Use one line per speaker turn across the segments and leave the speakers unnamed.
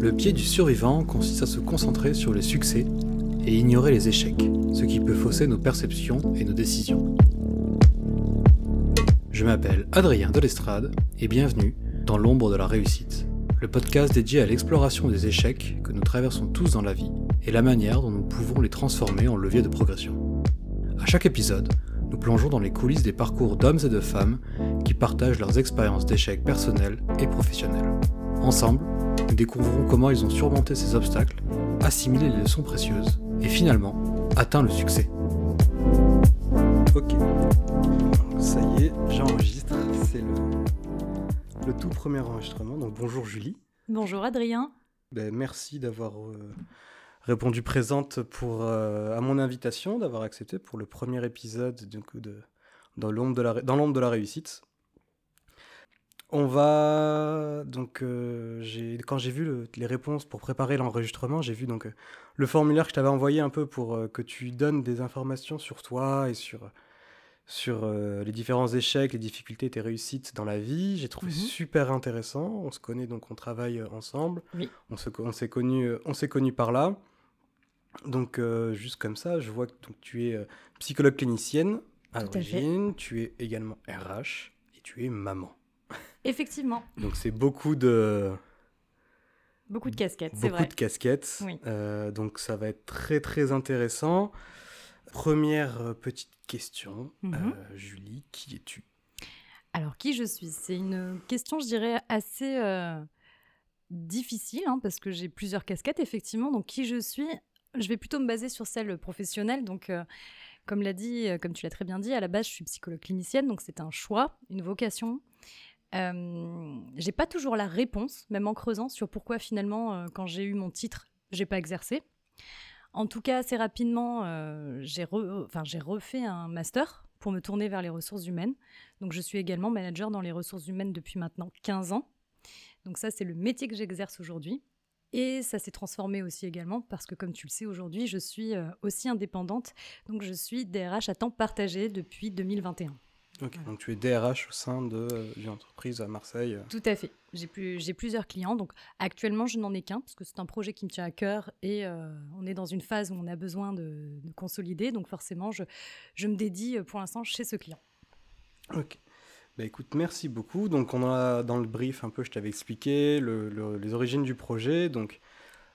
Le pied du survivant consiste à se concentrer sur les succès et ignorer les échecs, ce qui peut fausser nos perceptions et nos décisions. Je m'appelle Adrien Delestrade et bienvenue dans l'ombre de la réussite, le podcast dédié à l'exploration des échecs que nous traversons tous dans la vie et la manière dont nous pouvons les transformer en levier de progression. À chaque épisode, nous plongeons dans les coulisses des parcours d'hommes et de femmes qui partagent leurs expériences d'échecs personnels et professionnels. Ensemble, nous découvrons comment ils ont surmonté ces obstacles, assimilé les leçons précieuses et finalement atteint le succès.
Ok, ça y est, j'enregistre. C'est le, le tout premier enregistrement. Donc bonjour Julie.
Bonjour Adrien.
Ben, merci d'avoir euh, répondu présente pour, euh, à mon invitation, d'avoir accepté pour le premier épisode du coup, de, dans l'ombre de, la, dans l'ombre de la réussite. On va donc euh, quand j'ai vu le- les réponses pour préparer l'enregistrement, j'ai vu donc euh, le formulaire que je t'avais envoyé un peu pour euh, que tu donnes des informations sur toi et sur sur les différents échecs, les difficultés, tes réussites dans la vie. J'ai trouvé
Mhm.
super intéressant. On se connaît donc on travaille ensemble.
Oui.
On se s'est connus euh, on s'est connus par là. Donc juste comme ça, je vois que donc, tu es psychologue clinicienne à l'origine, tu es également RH et tu es maman.
Effectivement,
Donc c'est beaucoup de
beaucoup de casquettes, c'est
beaucoup
vrai.
de casquettes.
Oui.
Euh, donc ça va être très très intéressant. Première euh, petite question,
Mhm.
Euh, Julie, qui es-tu?
Alors, qui je suis? C'est une question, je dirais, assez euh, difficile, hein, parce que j'ai plusieurs casquettes, effectivement. Donc, qui je suis? Je vais plutôt me baser sur celle professionnelle. Donc, comme l'a dit, comme tu l'as très bien dit, à la base, je suis psychologue clinicienne, donc c'est un choix, une vocation. J'ai pas toujours la réponse, même en creusant, sur pourquoi finalement, euh, quand j'ai eu mon titre, j'ai pas exercé. En tout cas, assez rapidement, euh, j'ai re- refait un master pour me tourner vers les ressources humaines. Donc, je suis également manager dans les ressources humaines depuis maintenant 15 ans. Donc, ça, c'est le métier que j'exerce aujourd'hui. Et ça s'est transformé aussi également parce que, comme tu le sais, aujourd'hui, je suis euh, aussi indépendante. Donc, je suis DRH à temps partagé depuis 2021.
Donc tu es DRH au sein de, euh, d'une entreprise à Marseille.
Tout à fait. J'ai plus, plusieurs clients. Donc actuellement, je n'en ai qu'un parce que c'est un projet qui me tient à cœur et euh, on est dans une phase où on a besoin de, de consolider. Donc forcément, je, je me dédie euh, pour l'instant chez ce client.
Ok. Bah écoute, merci beaucoup. Donc on a dans le brief un peu, je t'avais expliqué le- le- les origines du projet. Donc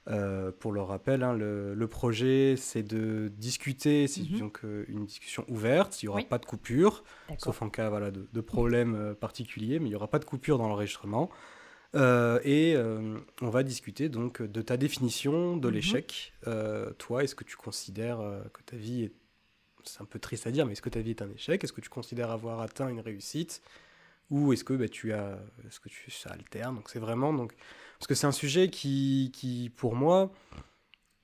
euh, pour le rappel, hein, le, le projet c'est de discuter, c'est
Mhm.
donc euh, une discussion ouverte. Il n'y aura
Oui.
pas de coupure. Sauf en cas voilà, de, de problèmes euh, particuliers, mais il n'y aura pas de coupure dans l'enregistrement. Euh, et on va discuter donc de ta définition de
Mhm.
l'échec. Toi, est-ce que tu considères que ta vie est... C'est un peu triste à dire, mais est-ce que ta vie est un échec? Est-ce que tu considères avoir atteint une réussite? Ou est-ce que bah, tu as... Est-ce que tu... ça alterne? Donc c'est vraiment... Donc... Parce que c'est un sujet qui, qui, pour moi,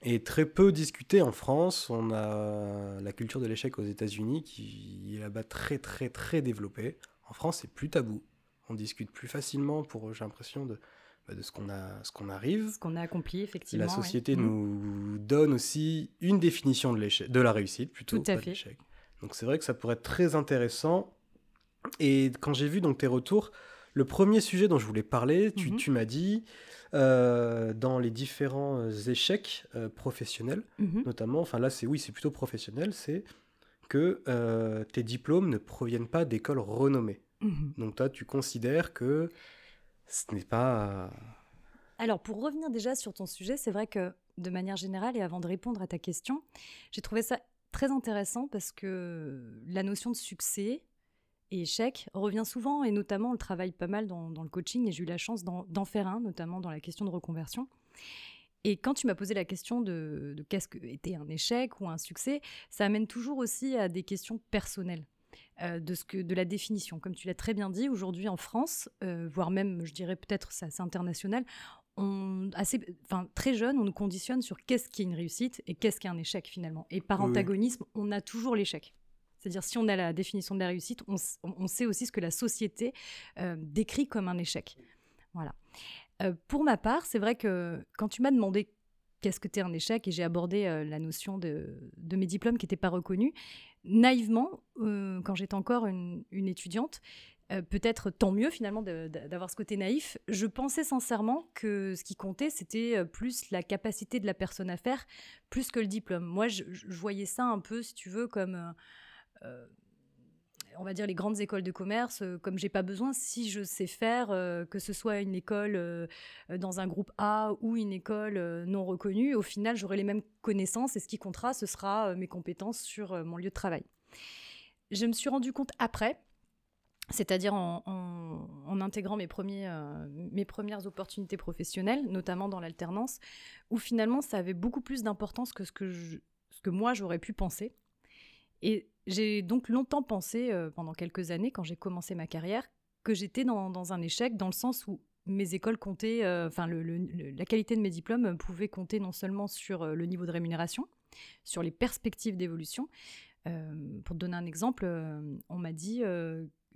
est très peu discuté en France. On a la culture de l'échec aux États-Unis qui est là-bas très très très développée. En France, c'est plus tabou. On discute plus facilement pour, j'ai l'impression, de, bah, de ce qu'on a, ce qu'on arrive.
Ce qu'on a accompli, effectivement.
La société
Mhm.
nous donne aussi une définition de l'échec, de la réussite plutôt,
Tout à
pas de
fait.
l'échec. Donc c'est vrai que ça pourrait être très intéressant. Et quand j'ai vu donc tes retours, le premier sujet dont je voulais parler, tu,
Mhm.
tu m'as dit euh, dans les différents euh, échecs euh, professionnels,
Mhm.
notamment, enfin là c'est oui c'est plutôt professionnel, c'est que euh, tes diplômes ne proviennent pas d'écoles renommées.
Mhm.
Donc toi tu considères que ce n'est pas
Alors, pour revenir déjà sur ton sujet, c'est vrai que de manière générale, et avant de répondre à ta question, j'ai trouvé ça très intéressant parce que la notion de succès et échec revient souvent, et notamment on le travaille pas mal dans, dans le coaching, et j'ai eu la chance d'en faire un, notamment dans la question de reconversion. Et quand tu m'as posé la question de, de qu'est-ce que était un échec ou un succès, ça amène toujours aussi à des questions personnelles. euh, de, ce que, de la définition. Comme tu l'as très bien dit, aujourd'hui en France, euh, voire même, je dirais peut-être c'est assez international, on, assez, enfin, très jeune, on nous conditionne sur qu'est-ce qui est une réussite et qu'est-ce qui est un échec finalement. Et par
oui.
antagonisme, on a toujours l'échec. C'est-à-dire, si on a la définition de la réussite, on, sait aussi ce que la société euh, décrit comme un échec. Voilà. Euh, pour ma part, c'est vrai que quand tu m'as demandé qu'est-ce que t'es un échec et j'ai abordé euh, la notion de, mes diplômes qui n'étaient pas reconnus, naïvement, quand j'étais encore une, étudiante, peut-être tant mieux finalement d'avoir ce côté naïf. Je pensais sincèrement que ce qui comptait, c'était plus la capacité de la personne à faire, plus que le diplôme. Moi, je, voyais ça un peu, si tu veux, comme, on va dire, les grandes écoles de commerce, comme j'ai pas besoin, si je sais faire, que ce soit une école dans un groupe A ou une école non reconnue, au final, j'aurai les mêmes connaissances et ce qui comptera, ce sera mes compétences sur mon lieu de travail. Je me suis rendu compte après c'est-à-dire en, intégrant mes, premiers, euh, mes premières opportunités professionnelles, notamment dans l'alternance, où finalement ça avait beaucoup plus d'importance que ce que, ce que moi j'aurais pu penser. Et j'ai donc longtemps pensé, euh, pendant quelques années, quand j'ai commencé ma carrière, que j'étais dans, un échec, dans le sens où mes écoles comptaient, euh, enfin la qualité de mes diplômes pouvait compter non seulement sur le niveau de rémunération, sur les perspectives d'évolution. pour te donner un exemple, on m'a dit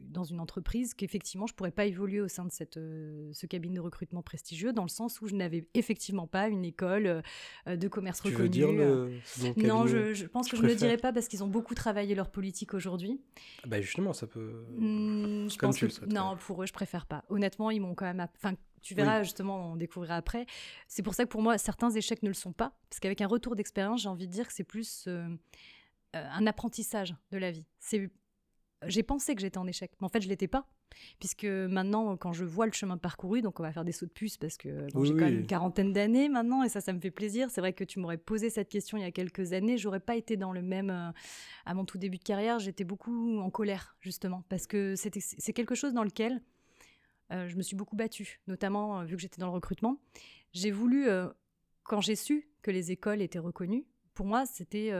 dans une entreprise qu'effectivement je pourrais pas évoluer au sein de cette, euh, ce cabinet de recrutement prestigieux dans le sens où je n'avais effectivement pas une école euh, de commerce
tu
reconnue.
Veux dire le,
non, je, pense que je ne le dirai pas parce qu'ils ont beaucoup travaillé leur politique aujourd'hui.
Bah justement, ça peut.
Mmh, je pense que non, pour eux, je préfère pas. Honnêtement, ils m'ont quand même. Enfin, tu verras justement, on découvrira après. C'est pour ça que pour moi, certains échecs ne le sont pas parce qu'avec un retour d'expérience, j'ai envie de dire que c'est plus euh, un apprentissage de la vie. C'est j'ai pensé que j'étais en échec, mais en fait, je l'étais pas. Puisque maintenant, quand je vois le chemin parcouru, donc on va faire des sauts de puce parce que j'ai quand même une quarantaine d'années maintenant et ça, ça me fait plaisir. C'est vrai que tu m'aurais posé cette question il y a quelques années, j'aurais pas été dans le même. Euh, à mon tout début de carrière, j'étais beaucoup en colère justement parce que c'est quelque chose dans lequel euh, je me suis beaucoup battue, notamment euh, vu que j'étais dans le recrutement. J'ai voulu, quand j'ai su que les écoles étaient reconnues, pour moi, c'était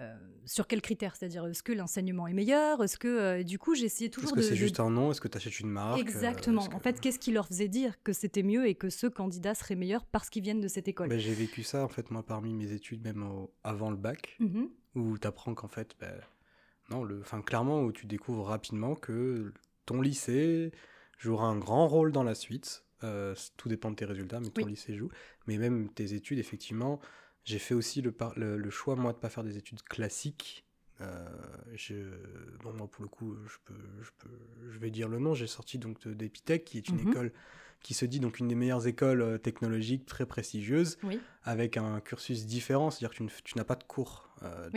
euh, sur quels critères? C'est-à-dire, est-ce que l'enseignement est meilleur? Est-ce que, euh, du coup, j'essayais toujours
de. Est-ce que c'est juste un nom? Est-ce que tu achètes une marque?
Exactement. En fait, qu'est-ce qui leur faisait dire que c'était mieux et que ce candidat serait meilleur parce qu'ils viennent de cette école?
Ben, J'ai vécu ça, en fait, moi, parmi mes études, même avant le bac, mmh où tu apprends qu'en fait, ben, non, le... enfin, clairement, où tu découvres rapidement que ton lycée jouera un grand rôle dans la suite. Euh, tout dépend de tes résultats, mais ton lycée joue. Mais même tes études, effectivement, j'ai fait aussi le, le, choix, moi, de ne pas faire des études classiques. Euh, je, bon, moi, pour le coup, je, peux, je, peux, je vais dire le nom. J'ai sorti donc d'Epitech, qui est une mhm. école qui se dit donc une des meilleures écoles euh, technologiques très prestigieuses, avec un cursus différent, c'est-à-dire que tu, n'as pas de cours, euh,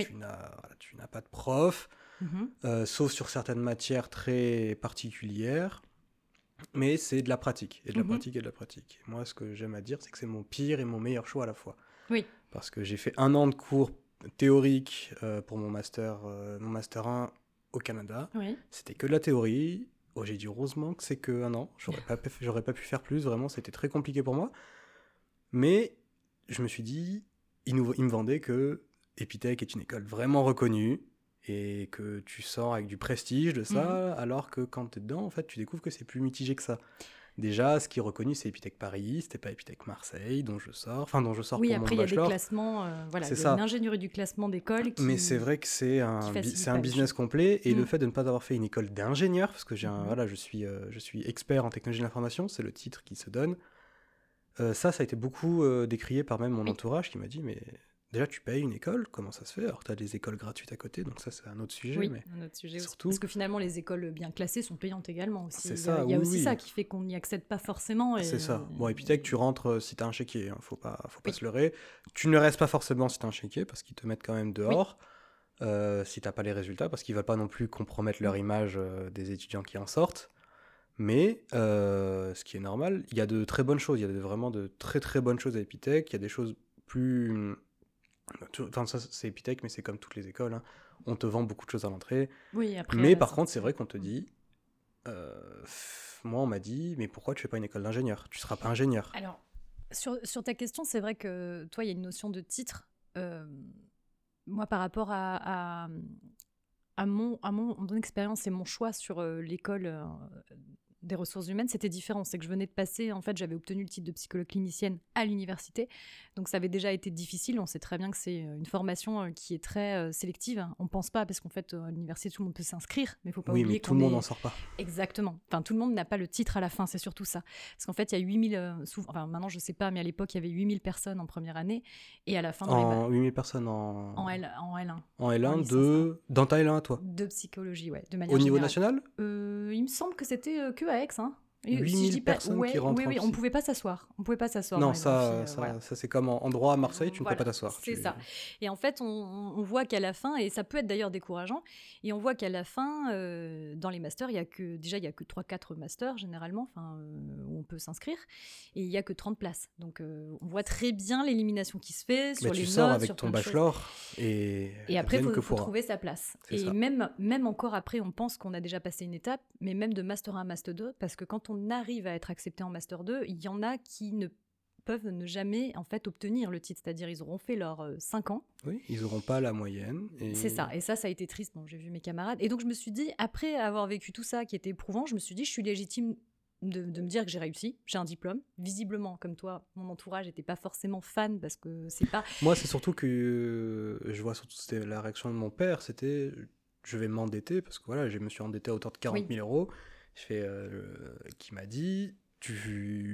tu n'as pas de prof, mhm. sauf sur certaines matières très particulières. Mais c'est de la pratique, et de la mhm. pratique, et de la pratique. moi, ce que j'aime à dire, c'est que c'est mon pire et mon meilleur choix à la fois.
Oui
parce que j'ai fait un an de cours théoriques euh, pour mon master, euh, mon master 1 au Canada. C'était que de la théorie. Oh, j'ai dit heureusement que c'est que un an. J'aurais pas, j'aurais pas pu faire plus. Vraiment, c'était très compliqué pour moi. Mais je me suis dit, il, nous, il me vendait que Epitech est une école vraiment reconnue et que tu sors avec du prestige de ça, mhm. alors que quand tu es dedans, en fait, tu découvres que c'est plus mitigé que ça. Déjà, ce qui est reconnu, c'est Epitech Paris, c'était pas Epitech Marseille, dont je sors, enfin dont je sors
oui,
pour
après,
mon bachelor.
Oui, après il y a des classements, euh, voilà, c'est ça. L'ingénierie du classement d'école.
Mais c'est vrai que c'est un, c'est un business complet, et le mm. fait de ne pas avoir fait une école d'ingénieur, parce que j'ai un, mm. voilà, je suis, euh, je suis expert en technologie de l'information, c'est le titre qui se donne. Euh, ça, ça a été beaucoup décrié par même mon entourage qui m'a dit, mais Déjà, tu payes une école, comment ça se fait? Alors, tu as des écoles gratuites à côté, donc ça, c'est un autre sujet.
Oui,
mais
un autre sujet surtout... Parce que finalement, les écoles bien classées sont payantes également aussi. C'est ça, Il y a, aussi ça qui fait qu'on n'y accède pas forcément. Et...
C'est ça. Bon, Epitech, tu rentres euh, si tu as un chéquier, il hein, faut pas, faut pas se leurrer. Tu ne restes pas forcément si tu as un chéquier, parce qu'ils te mettent quand même dehors. Euh, si t'as pas les résultats, parce qu'ils veulent pas non plus compromettre leur image euh, des étudiants qui en sortent. Mais ce qui est normal, il y a de très bonnes choses. Il y a vraiment de très très bonnes choses à Epitech. Il y a des choses plus Enfin, ça, c'est Epitech, mais c'est comme toutes les écoles. Hein. On te vend beaucoup de choses à l'entrée.
Oui, après,
mais par contre, c'est vrai qu'on te dit. Euh, moi, on m'a dit, mais pourquoi tu fais pas une école d'ingénieur? Tu seras pas ingénieur.
Alors, sur, sur ta question, c'est vrai que toi, il y a une notion de titre. Euh, moi, par rapport à, à, mon, à mon, mon expérience et mon choix sur euh, l'école des ressources humaines, c'était différent. C'est que je venais de passer, en fait, j'avais obtenu le titre de psychologue clinicienne à l'université. Donc ça avait déjà été difficile. On sait très bien que c'est une formation qui est très sélective. On pense pas, parce qu'en fait, à l'université, tout le monde peut s'inscrire, mais il faut pas
oui,
oublier
mais tout le monde
est-
n'en sort pas.
Exactement. Enfin, tout le monde n'a pas le titre à la fin, c'est surtout ça. Parce qu'en fait, il y a 8000, euh, souvent- enfin maintenant je sais pas, mais à l'époque, il y avait 8000 personnes en première année. Et à la fin, dans les ma-
En 8000 personnes en,
en, L, en L1,
en L1
en licence
de... dans ta L1 à toi?
de psychologie, ouais, de manière
Au niveau
générale.
national?
Euh, Il me semble que c'était euh, que à Aix. Hein. Et
8000
je dis pas-
personnes
ouais,
qui rentrent
Oui, on
psy.
pouvait pas s'asseoir. On pouvait pas s'asseoir. dans
Non, ça, ça,
voilà.
ça, c'est comme en, droit à Marseille, tu ne
Voilà,
peux pas t'asseoir.
c'est
Tu-
ça. Et en fait, on, on voit qu'à la fin, et ça peut être d'ailleurs décourageant, et on voit qu'à la fin, euh, dans les masters, il y a que déjà il y a que 3-4 masters généralement, enfin euh, où on peut s'inscrire, et il y a que 30 places. Donc euh, on voit très bien l'élimination qui se fait sur
Mais
les
tu sors
notes,
avec
sur
ton bachelor et,
Et après, il faut,
que
faut trouver sa place. Et
ça.
même, même encore après, on pense qu'on a déjà passé une étape, mais même de Master 1 à Master 2, parce que quand on arrive à être accepté en Master 2, il y en a qui ne peuvent ne jamais en fait obtenir le titre, c'est-à-dire ils auront fait leurs 5 ans,
Oui, ils n'auront pas la moyenne. et-
c'est ça, et ça, ça a été triste. Bon, j'ai vu mes camarades. Et donc, je me suis dit, après avoir vécu tout ça qui était éprouvant, je me suis dit, je suis légitime de, de me dire que j'ai réussi. J'ai un diplôme. Visiblement, comme toi, mon entourage n'était pas forcément fan parce que c'est pas.
Moi, c'est surtout que euh, je vois surtout c'était la réaction de mon père, c'était je vais m'endetter parce que voilà, je me suis endetté à hauteur de 40 000 euros. Je fais, euh, qui m'a dit, tu,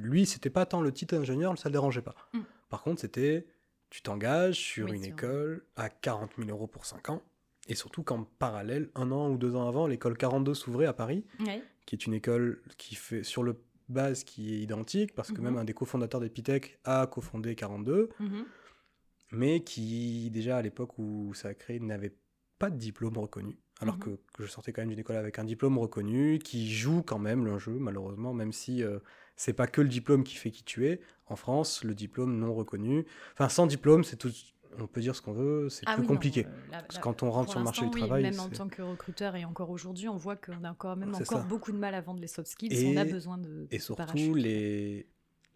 lui, c'était pas tant le titre ingénieur, ça le dérangeait pas.
Mm.
Par contre, c'était, tu t'engages sur une école à 40 000 euros pour 5 ans. Et surtout qu'en parallèle, un an ou deux ans avant, l'école 42 s'ouvrait à Paris,
Ouais.
qui est une école qui fait sur le base qui est identique, parce que
Mhm.
même un des cofondateurs d'Epitech a cofondé 42
Mhm.
mais qui déjà à l'époque où ça a créé n'avait pas de diplôme reconnu. Alors
Mhm.
que, que je sortais quand même d'une école avec un diplôme reconnu, qui joue quand même le jeu, malheureusement, même si euh, c'est pas que le diplôme qui fait qui tu es. En France, le diplôme non reconnu, enfin sans diplôme, c'est tout, on peut dire ce qu'on veut, c'est
Ah
plus
oui, non,
compliqué.
euh, là-
Parce que quand on rentre sur le marché du travail,
même en tant que recruteur et encore aujourd'hui, on voit qu'on a encore, même encore
ça.
beaucoup de mal à vendre les soft skills.
Et-
on a besoin de.
Et
de
surtout,
parachute.
les...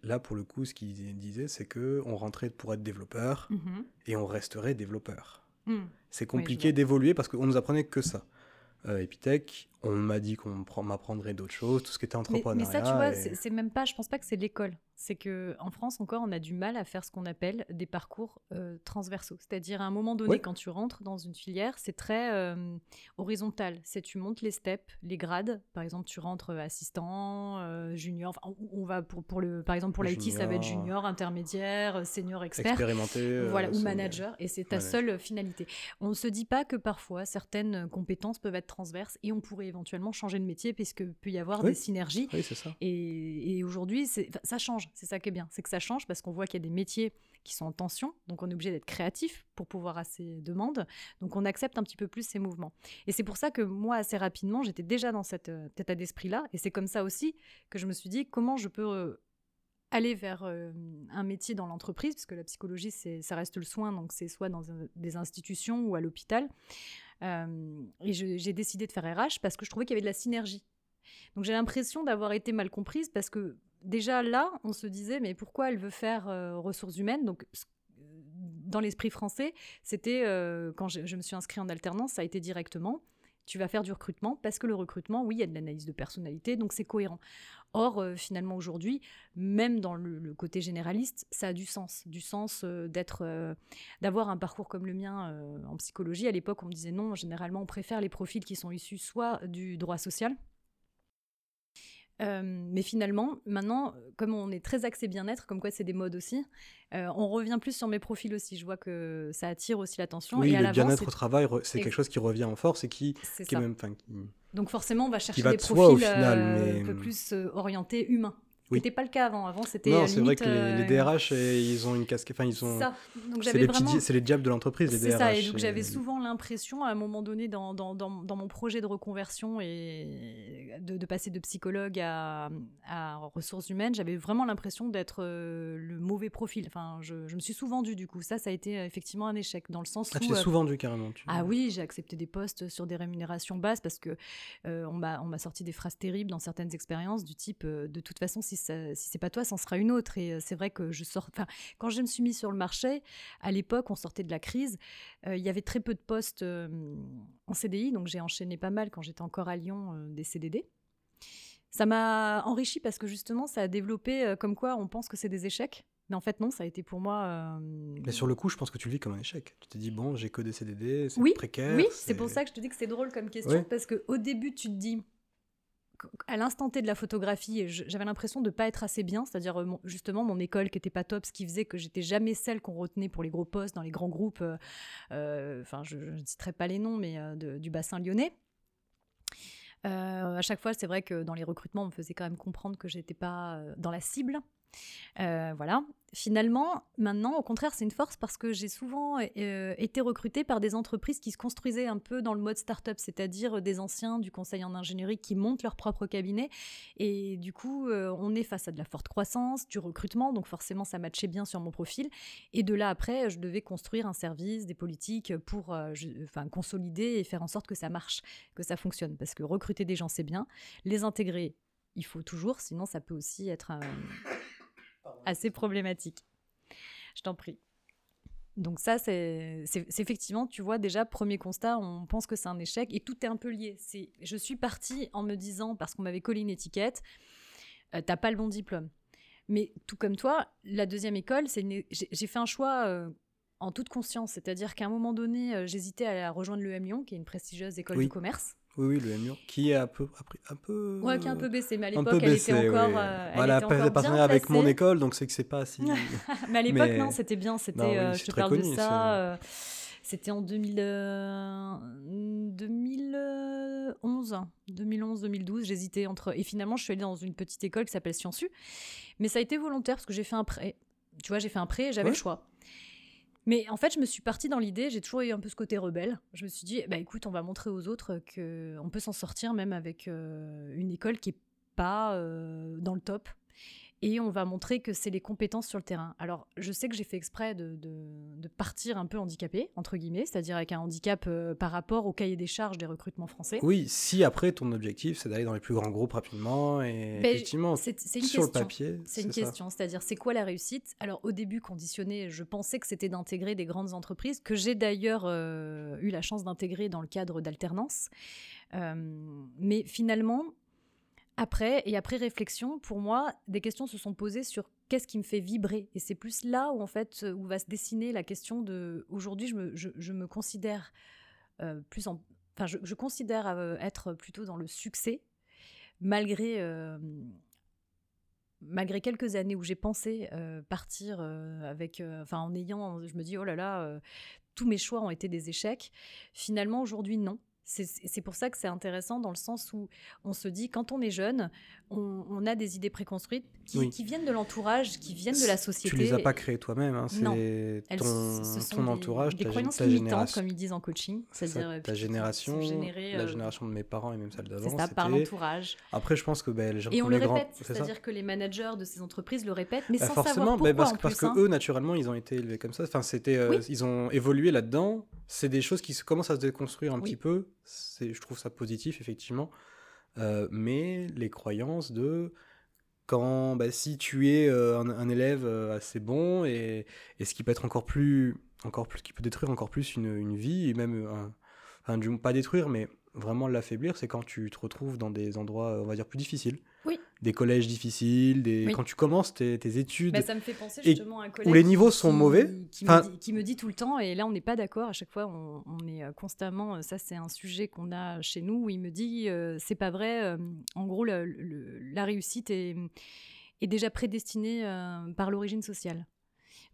là pour le coup, ce qu'il disait, c'est que on rentrait pour être développeur
Mhm.
et on resterait développeur.
Mm.
C'est compliqué d'évoluer parce qu'on nous apprenait que ça. Euh, Epitech, on m'a dit qu'on prend- m'apprendrait d'autres choses, tout ce qui était entrepreneuriat.
mais ça, tu vois,
et-
c'est même pas, je pense pas que c'est l'école. C'est que en France encore, on a du mal à faire ce qu'on appelle des parcours euh, transversaux. C'est-à-dire à un moment donné,
Ouais.
quand tu rentres dans une filière, c'est très euh, horizontal. C'est tu montes les steps, les grades. Par exemple, tu rentres euh, assistant, euh, junior. Enfin, on on va pour, pour le, par exemple pour l'IT, ça va être
Junior.
intermédiaire, senior, expert.
expérimenté.
Voilà, ou manager, et c'est ta seule finalité. On ne se dit pas que parfois certaines compétences peuvent être transverses et on pourrait éventuellement changer de métier puisque peut y avoir
Oui.
des synergies.
Oui, c'est ça.
Et, et aujourd'hui, ça change. C'est ça qui est bien. C'est que ça change parce qu'on voit qu'il y a des métiers qui sont en tension. Donc, on est obligé d'être créatif pour pouvoir à ces demandes. Donc, on accepte un petit peu plus ces mouvements. Et c'est pour ça que moi, assez rapidement, j'étais déjà dans cet euh, état d'esprit-là. Et c'est comme ça aussi que je me suis dit comment je peux euh, aller vers euh, un métier dans l'entreprise, parce que la psychologie, ça reste le soin, donc c'est soit dans des institutions ou à l'hôpital. Euh, et j'ai décidé de faire RH parce que je trouvais qu'il y avait de la synergie. Donc j'ai l'impression d'avoir été mal comprise parce que déjà là, on se disait, mais pourquoi elle veut faire euh, ressources humaines? Donc dans l'esprit français, c'était euh, quand je, je me suis inscrite en alternance, ça a été directement. Tu vas faire du recrutement parce que le recrutement, oui, il y a de l'analyse de personnalité, donc c'est cohérent. Or, euh, finalement, aujourd'hui, même dans le, côté généraliste, ça a du sens. Du sens euh, d'être, euh, d'avoir un parcours comme le mien en psychologie. À l'époque, on me disait non, généralement, on préfère les profils qui sont issus soit du droit social, euh, mais finalement, maintenant, comme on est très axé bien-être, comme quoi c'est des modes aussi, euh, on revient plus sur mes profils aussi. Je vois que ça attire aussi l'attention.
Oui,
et
le bien-être au travail, c'est quelque chose qui revient en force et qui, est même. qui-
Donc forcément, on va chercher
va
des
de
profils
soi, au final,
euh,
mais-
un peu plus orientés humains. Ce
Oui.
n'était pas le cas avant. Avant, c'était
Non,
euh,
c'est vrai que les, les
euh,
DRH, et ils ont une casquette. Enfin, ils ont.
Ça. Donc
C'est les,
vraiment.
c'est diables de l'entreprise, les
C'est
DRH.
ça, et donc
et-
j'avais souvent l'impression, à un moment donné, dans, dans, dans, dans mon projet de reconversion et de, de passer de psychologue à, à ressources humaines, j'avais vraiment l'impression d'être euh, le mauvais profil. Enfin, je, je me suis sous-vendue, du coup. Ça, ça a été euh, effectivement un échec, dans le sens
Ah,
où...
tu t'es
euh,
souvent vendu carrément. tu-
ah oui, j'ai accepté des postes sur des rémunérations basses parce que euh, m'a on m'a sorti des phrases terribles dans certaines expériences du type euh, de toute façon si ça, si c'est pas toi, c'en sera une autre et euh, c'est vrai que je sors enfin quand je me suis mis sur le marché, à l'époque on sortait de la crise, euh, il y avait très peu de postes euh, en CDI donc j'ai enchaîné pas mal quand j'étais encore à Lyon euh, des CDD. Ça m'a enrichi parce que justement, ça a développé comme quoi on pense que c'est des échecs. Mais en fait, non, ça a été pour moi. euh,
Mais sur le coup, je pense que tu le vis comme un échec. Tu te dis, bon, j'ai que des CDD, c'est
Oui,
précaire.
Oui, c'est pour ça que je te dis que c'est drôle comme question,
Ouais.
parce qu'au début, tu te dis, à l'instant T de la photographie, j'avais l'impression de pas être assez bien, c'est-à-dire euh, justement mon école qui était pas top, ce qui faisait que j'étais jamais celle qu'on retenait pour les gros postes dans les grands groupes, euh, euh, enfin je ne citerai pas les noms, mais du bassin lyonnais. À chaque fois, c'est vrai que dans les recrutements, on me faisait quand même comprendre que j'étais pas dans la cible. Euh, voilà. Finalement, maintenant, au contraire, c'est une force parce que j'ai souvent euh, été recrutée par des entreprises qui se construisaient un peu dans le mode start-up, c'est-à-dire des anciens du conseil en ingénierie qui montent leur propre cabinet. Et du coup, euh, on est face à de la forte croissance, du recrutement, donc forcément, ça matchait bien sur mon profil. Et de là, après, je devais construire un service, des politiques pour euh, enfin, consolider et faire en sorte que ça marche, que ça fonctionne. Parce que recruter des gens, c'est bien. Les intégrer, il faut toujours, sinon ça peut aussi être euh, assez problématique. Je t'en prie. Donc ça, c'est effectivement, tu vois, déjà, premier constat, on pense que c'est un échec et tout est un peu lié. C'est, Je suis partie en me disant, parce qu'on m'avait collé une étiquette, euh, t'as pas le bon diplôme. Mais tout comme toi, la deuxième école, c'est j'ai fait un choix euh, en toute conscience. C'est-à-dire qu'à un moment donné, euh, j'hésitais à rejoindre l'EM Lyon, qui est une prestigieuse école
Oui.
du commerce.
Oui, oui, le MUR, qui est un peu, un peu,
Ouais, qui est un peu baissé, mais à l'époque, elle était encore,
oui.
euh, elle
voilà,
était
pas-
encore bien
partenaire avec mon
placée.
école, donc c'est que c'est pas si.
Mais à l'époque,
Mais-
non, c'était bien. C'était,
oui,
euh, je te parle de ça. euh, c'était en 2000, euh, 2011, 2011-2012. J'hésitais entre. Et finalement, je suis allée dans une petite école qui s'appelle Sciences U. Mais ça a été volontaire parce que j'ai fait un prêt. Tu vois, j'ai fait un prêt et j'avais
Ouais.
le choix. Mais en fait, je me suis partie dans l'idée, j'ai toujours eu un peu ce côté rebelle. Je me suis dit, bah écoute, on va montrer aux autres qu'on peut s'en sortir même avec euh, une école qui est pas euh, dans le top. Et on va montrer que c'est les compétences sur le terrain. Alors, je sais que j'ai fait exprès de, de- de partir un peu handicapé, entre guillemets, c'est-à-dire avec un handicap euh, par rapport au cahier des charges des recrutements français.
Oui, si après ton objectif c'est d'aller dans les plus grands groupes rapidement et
Ben,
effectivement
C'est
sur le papier,
C'est une
ça.
question, c'est-à-dire c'est quoi la réussite? Alors au début conditionné, je pensais que c'était d'intégrer des grandes entreprises, que j'ai d'ailleurs euh, eu la chance d'intégrer dans le cadre d'alternance. Euh, mais finalement, après et après réflexion, pour moi, des questions se sont posées sur qu'est-ce qui me fait vibrer. Et c'est plus là où en fait où va se dessiner la question de aujourd'hui, je me, je, me considère euh, plus en, enfin je, considère euh, être plutôt dans le succès malgré euh, malgré quelques années où j'ai pensé partir avec, enfin en ayant, je me dis oh là là, tous mes choix ont été des échecs. Finalement aujourd'hui non. C'est- C'est pour ça que c'est intéressant dans le sens où on se dit quand on est jeune, on, on a des idées préconstruites qui,
Oui.
qui viennent de l'entourage, qui viennent de la société.
Tu les as pas créées toi-même, hein, c'est
Elles-
ton,
ce sont
ton
des-
entourage,
des
ta,
croyances
ta génération.
comme ils disent en coaching,
C'est
c'est-à-dire euh,
ta génération,
générées,
la
euh,
génération de mes parents et même celle
c'est
d'avant.
ça par l'entourage.
Après, je pense que ben, les gens
Et on le
grands-
répète,
c'est
c'est-à-dire que les managers de ces entreprises le répètent, mais
Bah,
sans
forcément,
savoir
bah,
pourquoi
parce,
en
parce
plus, hein.
que eux, naturellement, ils ont été élevés comme ça. Enfin, c'était, euh,
Oui.
ils ont évolué là-dedans. C'est des choses qui se- commencent à se déconstruire un
Oui.
petit peu. C'est, je trouve ça positif, effectivement. Euh, mais les croyances de quand, bah, si tu es euh, un, un élève euh, assez bon et, et ce qui peut être encore plus, encore plus, qui peut détruire encore plus une, une vie et même, un- enfin, du, pas détruire, mais vraiment l'affaiblir, c'est quand tu te retrouves dans des endroits, on va dire, plus difficiles. Des collèges difficiles, des...
Oui.
quand tu commences tes, tes études.
Bah, ça me fait penser
et
justement à un collègue
où les niveaux sont
qui-
mauvais.
qui,
Enfin-
me dit, qui me dit tout le temps, et là on n'est pas d'accord, à chaque fois on, on est euh, constamment, euh, ça c'est un sujet qu'on a chez nous, où il me dit euh, c'est pas vrai, euh, en gros la réussite est, est déjà prédestinée euh, par l'origine sociale,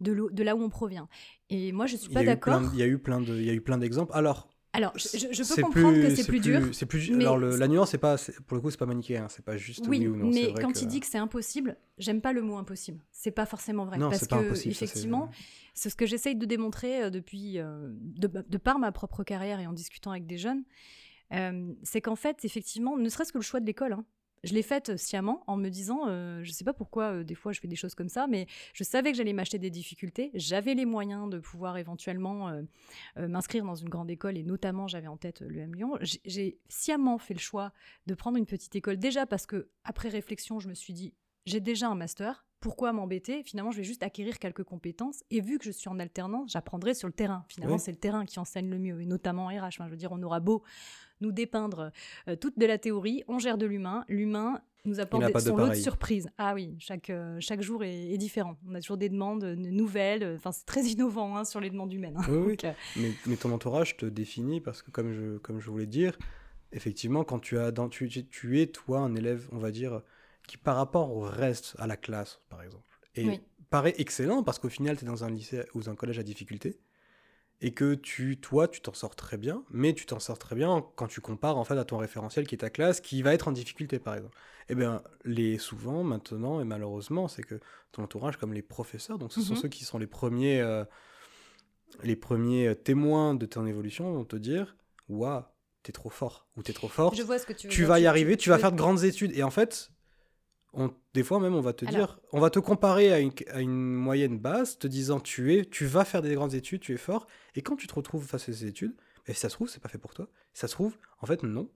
de, là où on provient. Et moi je suis
Il y
pas d'accord.
de- Il y a eu plein de, il y a eu plein d'exemples. Alors,
Alors je, peux comprendre
plus-
que c'est plus, dur.
C'est plus.
mais
alors le- la nuance, c'est pas, pour le coup, c'est pas manichéen. C'est pas juste oui,
Oui,
ou non.
mais
vrai
quand
que-
il dit que c'est impossible, j'aime pas le mot impossible. C'est pas forcément vrai.
non,
parce
pas
que, effectivement, c'est ce que j'essaye de démontrer euh, depuis, euh, de, de par ma propre carrière et en discutant avec des jeunes, euh, c'est qu'en fait, effectivement, ne serait-ce que le choix de l'école, hein, je l'ai faite sciemment en me disant, euh, je sais pas pourquoi, euh, des fois je fais des choses comme ça, mais je savais que j'allais m'acheter des difficultés. J'avais les moyens de pouvoir éventuellement euh, euh, m'inscrire dans une grande école et notamment j'avais en tête l'EM Lyon. J'ai sciemment fait le choix de prendre une petite école déjà parce que après réflexion, je me suis dit, j'ai déjà un master. Pourquoi m'embêter Finalement, je vais juste acquérir quelques compétences. Et vu que je suis en alternance, j'apprendrai sur le terrain. Finalement,
Oui.
c'est le terrain qui enseigne le mieux, et notamment en RH. Enfin, je veux dire, on aura beau nous dépeindre euh, toute de la théorie, on gère de l'humain. L'humain, nous apporte son lot de surprises. Ah oui, chaque, euh, chaque jour est, différent. On a toujours des demandes nouvelles. Enfin, c'est très innovant hein, sur les demandes humaines. Hein.
Oui, oui. mais, mais, ton entourage te définit parce que, comme je, comme je voulais dire, effectivement, quand tu, as dans, tu, tu es, toi, un élève, on va dire, qui par rapport au reste, à la classe, par exemple, et paraît excellent parce qu'au final, tu es dans un lycée ou un collège à difficulté et que tu, toi, tu t'en sors très bien, mais tu t'en sors très bien quand tu compares en fait à ton référentiel qui est ta classe, qui va être en difficulté par exemple. Eh bien, les souvent maintenant et malheureusement, c'est que ton entourage, comme les professeurs, donc ce sont mhm. ceux qui sont les premiers, euh, les premiers témoins de ton évolution, vont te dire, waouh, t'es trop fort ou t'es trop fort.
Je vois ce que tu veux
Tu vas y arriver, tu, vas faire de grandes études et en fait, des fois même, on va te dire, on va te comparer à une, moyenne basse, te disant tu es, tu vas faire des grandes études, tu es fort. Et quand tu te retrouves face à ces études, et ça se trouve, c'est pas fait pour toi. Ça se trouve, en fait, non.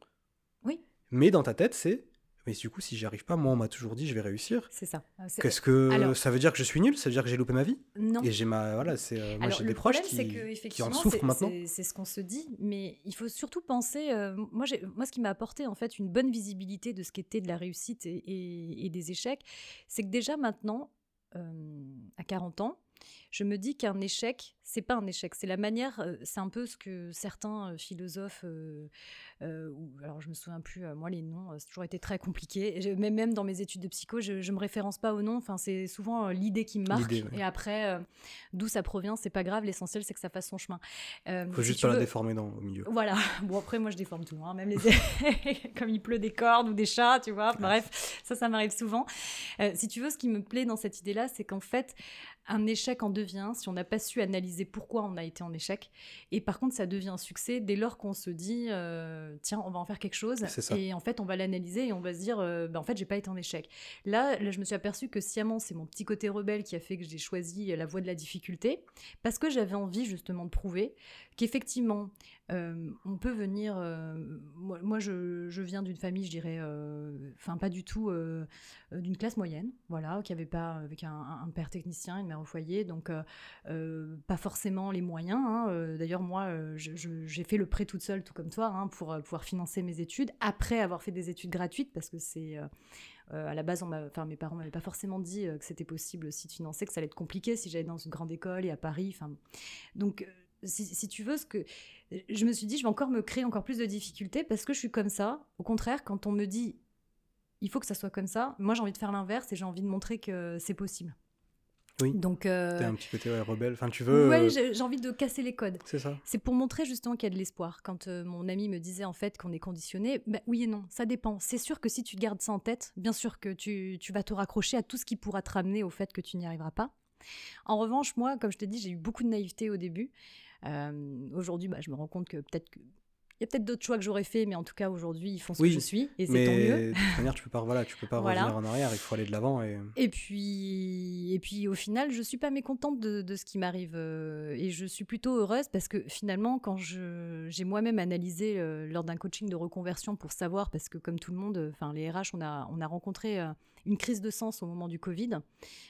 Oui.
Mais dans ta tête, c'est mais du coup, si j'y arrive pas, moi, on m'a toujours dit, je vais réussir.
C'est ça.
Euh, Qu'est-ce que ça veut dire que je suis nul? Ça veut dire que j'ai loupé ma vie?
Non.
Et j'ai ma voilà, c'est euh, moi j'ai des proches qui, que, qui en souffrent maintenant.
C'est ce qu'on se dit, mais il faut surtout penser. Euh, moi, moi, ce qui m'a apporté en fait une bonne visibilité de ce qu'était de la réussite et, et des échecs, c'est que déjà maintenant, à 40 ans, je me dis qu'un échec, c'est pas un échec, c'est la manière, c'est un peu ce que certains philosophes, ou alors je me souviens plus, moi les noms, c'est toujours été très compliqué. Même, même dans mes études de psycho, je, je me référence pas aux noms. Enfin, c'est souvent l'idée qui me marque. Et après, d'où ça provient, c'est pas grave. L'essentiel, c'est que ça fasse son chemin.
Il Faut juste pas la déformer dans au milieu.
Voilà. Bon après, moi je déforme tout, hein. même les comme il pleut des cordes ou des chats, tu vois. Bref, ça, ça m'arrive souvent. si tu veux, ce qui me plaît dans cette idée-là, c'est qu'en fait, un échec en devient si on n'a pas su analyser pourquoi on a été en échec. Et par contre, ça devient un succès dès lors qu'on se dit euh, tiens, on va en faire quelque chose. Et en fait, on va l'analyser et on va se dire euh, bah, en fait, j'ai pas été en échec. Là, là, je me suis aperçu que sciemment, c'est mon petit côté rebelle qui a fait que j'ai choisi la voie de la difficulté parce que j'avais envie justement de prouver qu'effectivement, euh, on peut venir. moi, je, viens d'une famille, je dirais, enfin, pas du tout d'une classe moyenne, voilà, qui avait pas avec un, père technicien, une mère au foyer, donc euh, euh, pas forcément les moyens. Hein. Euh, d'ailleurs, moi, j'ai fait le prêt toute seule, tout comme toi, hein, pour pouvoir financer mes études, après avoir fait des études gratuites, parce que c'est... à la base, on enfin, mes parents m'avaient pas forcément dit que c'était possible aussi de financer, que ça allait être compliqué si j'allais dans une grande école et à Paris. Donc, si, si, tu veux, ce que je me suis dit, je vais encore me créer encore plus de difficultés parce que je suis comme ça. Au contraire, quand on me dit, il faut que ça soit comme ça, moi j'ai envie de faire l'inverse et j'ai envie de montrer que c'est possible.
Oui. Donc, euh... t'es un petit côté rebelle. Enfin, tu veux.
Ouais, euh, j'ai envie de casser les codes.
C'est ça.
C'est pour montrer justement qu'il y a de l'espoir. Quand euh, mon ami me disait en fait qu'on est conditionné, bah, oui et non, ça dépend. C'est sûr que si tu gardes ça en tête, bien sûr que tu, tu vas te raccrocher à tout ce qui pourra te ramener au fait que tu n'y arriveras pas. En revanche, moi, comme je te dis, j'ai eu beaucoup de naïveté au début. Euh, aujourd'hui, bah, je me rends compte que peut-être que il y a peut-être d'autres choix que j'aurais fait, mais en tout cas aujourd'hui ils font ce que je suis et c'est tant mieux.
De toute manière, tu peux pas, voilà, tu peux pas revenir en arrière. Il faut aller de l'avant et.
Et puis, et puis au final, je suis pas mécontente de, de ce qui m'arrive euh, et je suis plutôt heureuse parce que finalement, quand j'ai moi-même analysé euh, lors d'un coaching de reconversion pour savoir, parce que comme tout le monde, enfin les RH, on a on a rencontré une crise de sens au moment du Covid.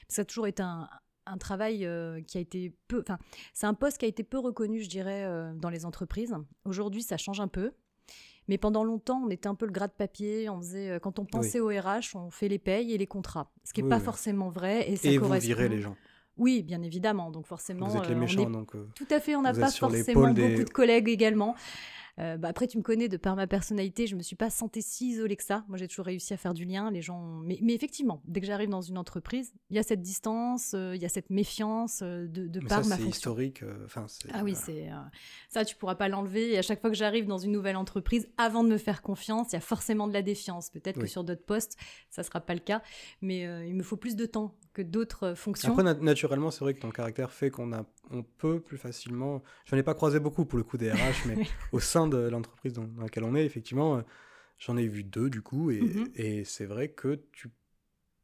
Ça a toujours été un, un travail euh, qui a été peu. Enfin, c'est un poste qui a été peu reconnu, je dirais, euh, dans les entreprises. Aujourd'hui, ça change un peu. Mais pendant longtemps, on était un peu le gras de papier. On faisait, euh, quand on pensait au RH, on fait les payes et les contrats, ce qui n'est pas forcément vrai. Et, ça
et vous virez les gens.
Oui, bien évidemment. Donc forcément,
vous êtes les méchants. donc,
tout à fait, on n'a pas forcément beaucoup de collègues également. Euh, bah, après, tu me connais de par ma personnalité, je me suis pas sentie si isolée que ça. Moi, j'ai toujours réussi à faire du lien. Les gens, mais, mais effectivement, dès que j'arrive dans une entreprise, il y a cette distance, euh, il y a cette méfiance euh, de, de par ma fonction.
C'est historique. Enfin,
ah oui, c'est ça, tu pourras pas l'enlever. Et à chaque fois que j'arrive dans une nouvelle entreprise, avant de me faire confiance, il y a forcément de la défiance. Peut-être que sur d'autres postes, ça sera pas le cas, mais il me faut plus de temps que d'autres fonctions.
Après, naturellement, c'est vrai que ton caractère fait qu'on a, on peut plus facilement. Je n'en ai pas croisé beaucoup pour le coup des RH, mais au sein de l'entreprise dans, laquelle on est, effectivement, euh, j'en ai vu deux du coup, et, mhm. et c'est vrai que tu,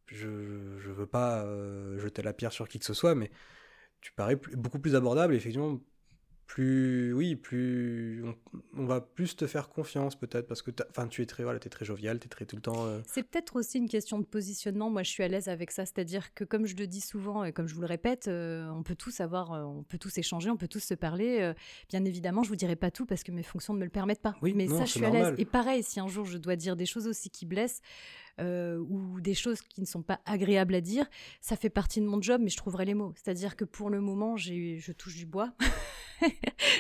je, je veux pas euh, jeter la pierre sur qui que ce soit, mais tu parais beaucoup plus abordable, effectivement, plus oui plus on, va plus te faire confiance peut-être parce que enfin tu es très voilà es très jovial es très tout le temps euh.
C'est peut-être aussi une question de positionnement. Moi je suis à l'aise avec ça. C'est-à-dire que comme je le dis souvent et comme je vous le répète euh, on peut tous avoir euh, on peut tous échanger on peut tous se parler. Bien évidemment je vous dirai pas tout parce que mes fonctions ne me le permettent pas.
Oui,
mais
ça
je suis à l'aise. et pareil si un jour je dois dire des choses aussi qui blessent euh, ou des choses qui ne sont pas agréables à dire, ça fait partie de mon job, mais je trouverai les mots. C'est-à-dire que pour le moment, je touche du bois.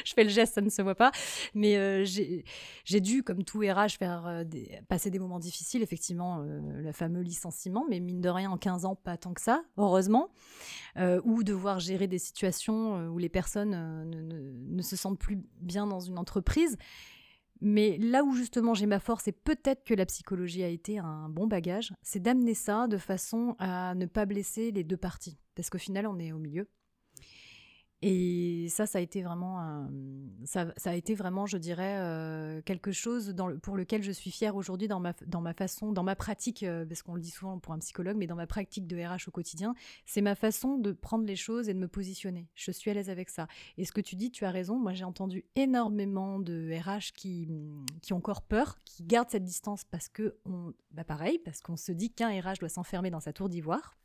je fais le geste, ça ne se voit pas. Mais euh, j'ai dû, comme tout RH, faire euh, passer des moments difficiles, effectivement, le fameux licenciement, mais mine de rien, en 15 ans, pas tant que ça, heureusement. ou devoir gérer des situations où les personnes ne se sentent plus bien dans une entreprise. Mais là où justement j'ai ma force, et peut-être que la psychologie a été un bon bagage, c'est d'amener ça de façon à ne pas blesser les deux parties. Parce qu'au final, on est au milieu. Et ça, ça a été vraiment, ça, a été vraiment, je dirais, euh, quelque chose pour lequel je suis fière aujourd'hui dans ma, façon, dans ma pratique, euh, parce qu'on le dit souvent pour un psychologue, mais dans ma pratique de RH au quotidien, c'est ma façon de prendre les choses et de me positionner. Je suis à l'aise avec ça. Et ce que tu dis, tu as raison. Moi, j'ai entendu énormément de RH qui, qui ont encore peur, qui gardent cette distance parce que, on, bah pareil, parce qu'on se dit qu'un RH doit s'enfermer dans sa tour d'ivoire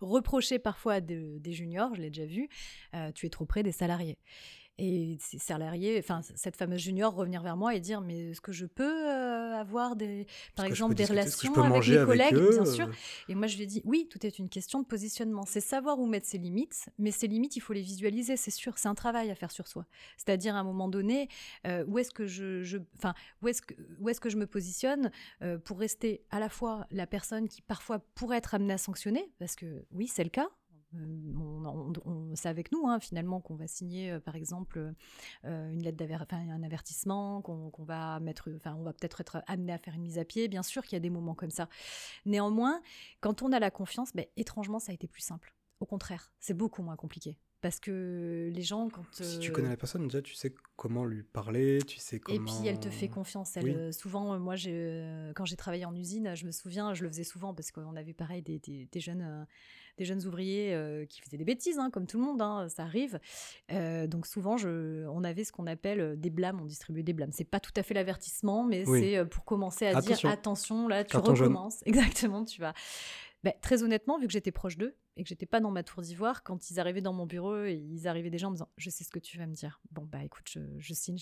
reprocher parfois des, juniors, je l'ai déjà vu, euh, tu es trop près des salariés. Et ces salariés, enfin cette fameuse junior revenir vers moi et dire mais est-ce que je peux euh, avoir des, par exemple des relations avec mes collègues, bien sûr. Et moi je lui ai dit oui, tout est une question de positionnement. C'est savoir où mettre ses limites, mais ces limites il faut les visualiser, c'est sûr. C'est un travail à faire sur soi. C'est-à-dire à un moment donné euh, où est-ce que je, enfin où est-ce que où est-ce que je me positionne euh, pour rester à la fois la personne qui parfois pourrait être amenée à sanctionner parce que oui c'est le cas on, c'est avec nous hein, finalement qu'on va signer euh, par exemple euh, une lettre d'avertissement, un avertissement, qu'on, va mettre, enfin on va peut-être être amené à faire une mise à pied. Bien sûr qu'il y a des moments comme ça. Néanmoins, quand on a la confiance, ben, étrangement ça a été plus simple. Au contraire, c'est beaucoup moins compliqué. Parce que les gens, quand.
Si tu connais la personne, déjà, tu sais comment lui parler, tu sais comment.
Et puis, elle te fait confiance. Elle, Souvent, moi, quand j'ai travaillé en usine, je me souviens, je le faisais souvent parce qu'on avait pareil des, des jeunes des jeunes ouvriers euh, qui faisaient des bêtises, hein, comme tout le monde, hein, ça arrive. Euh, donc souvent, je, on avait ce qu'on appelle euh, des blâmes, on distribuait des blâmes. C'est pas tout à fait l'avertissement, mais c'est pour commencer à dire attention, là, tu recommences. Exactement, tu vas. Bah, très honnêtement, vu que j'étais proche d'eux et que j'étais pas dans ma tour d'ivoire, quand ils arrivaient dans mon bureau, ils arrivaient déjà en me disant Je sais ce que tu vas me dire. Bon, bah écoute, je, je signe,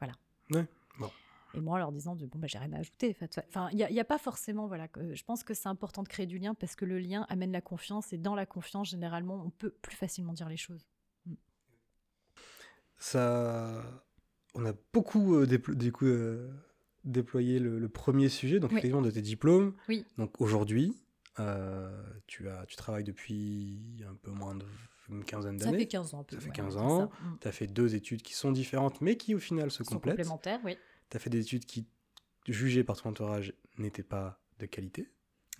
voilà.
Ouais, bon
et moi en leur disant bon bah j'ai rien à ajouter enfin il n'y a, pas forcément voilà je pense que c'est important de créer du lien parce que le lien amène la confiance et dans la confiance généralement on peut plus facilement dire les choses mm.
ça on a beaucoup euh, euh, déployé le, premier sujet donc effectivement de tes diplômes
oui.
donc aujourd'hui euh, tu as tu travailles depuis un peu moins de une quinzaine d'années. Ça
fait 15 ans.
Ça fait 15 ans. Tu as fait deux études qui sont différentes, mais qui au final se
sont
complètent.
complémentaires, oui
tu as fait des études qui, jugées par ton entourage, n'étaient pas de qualité.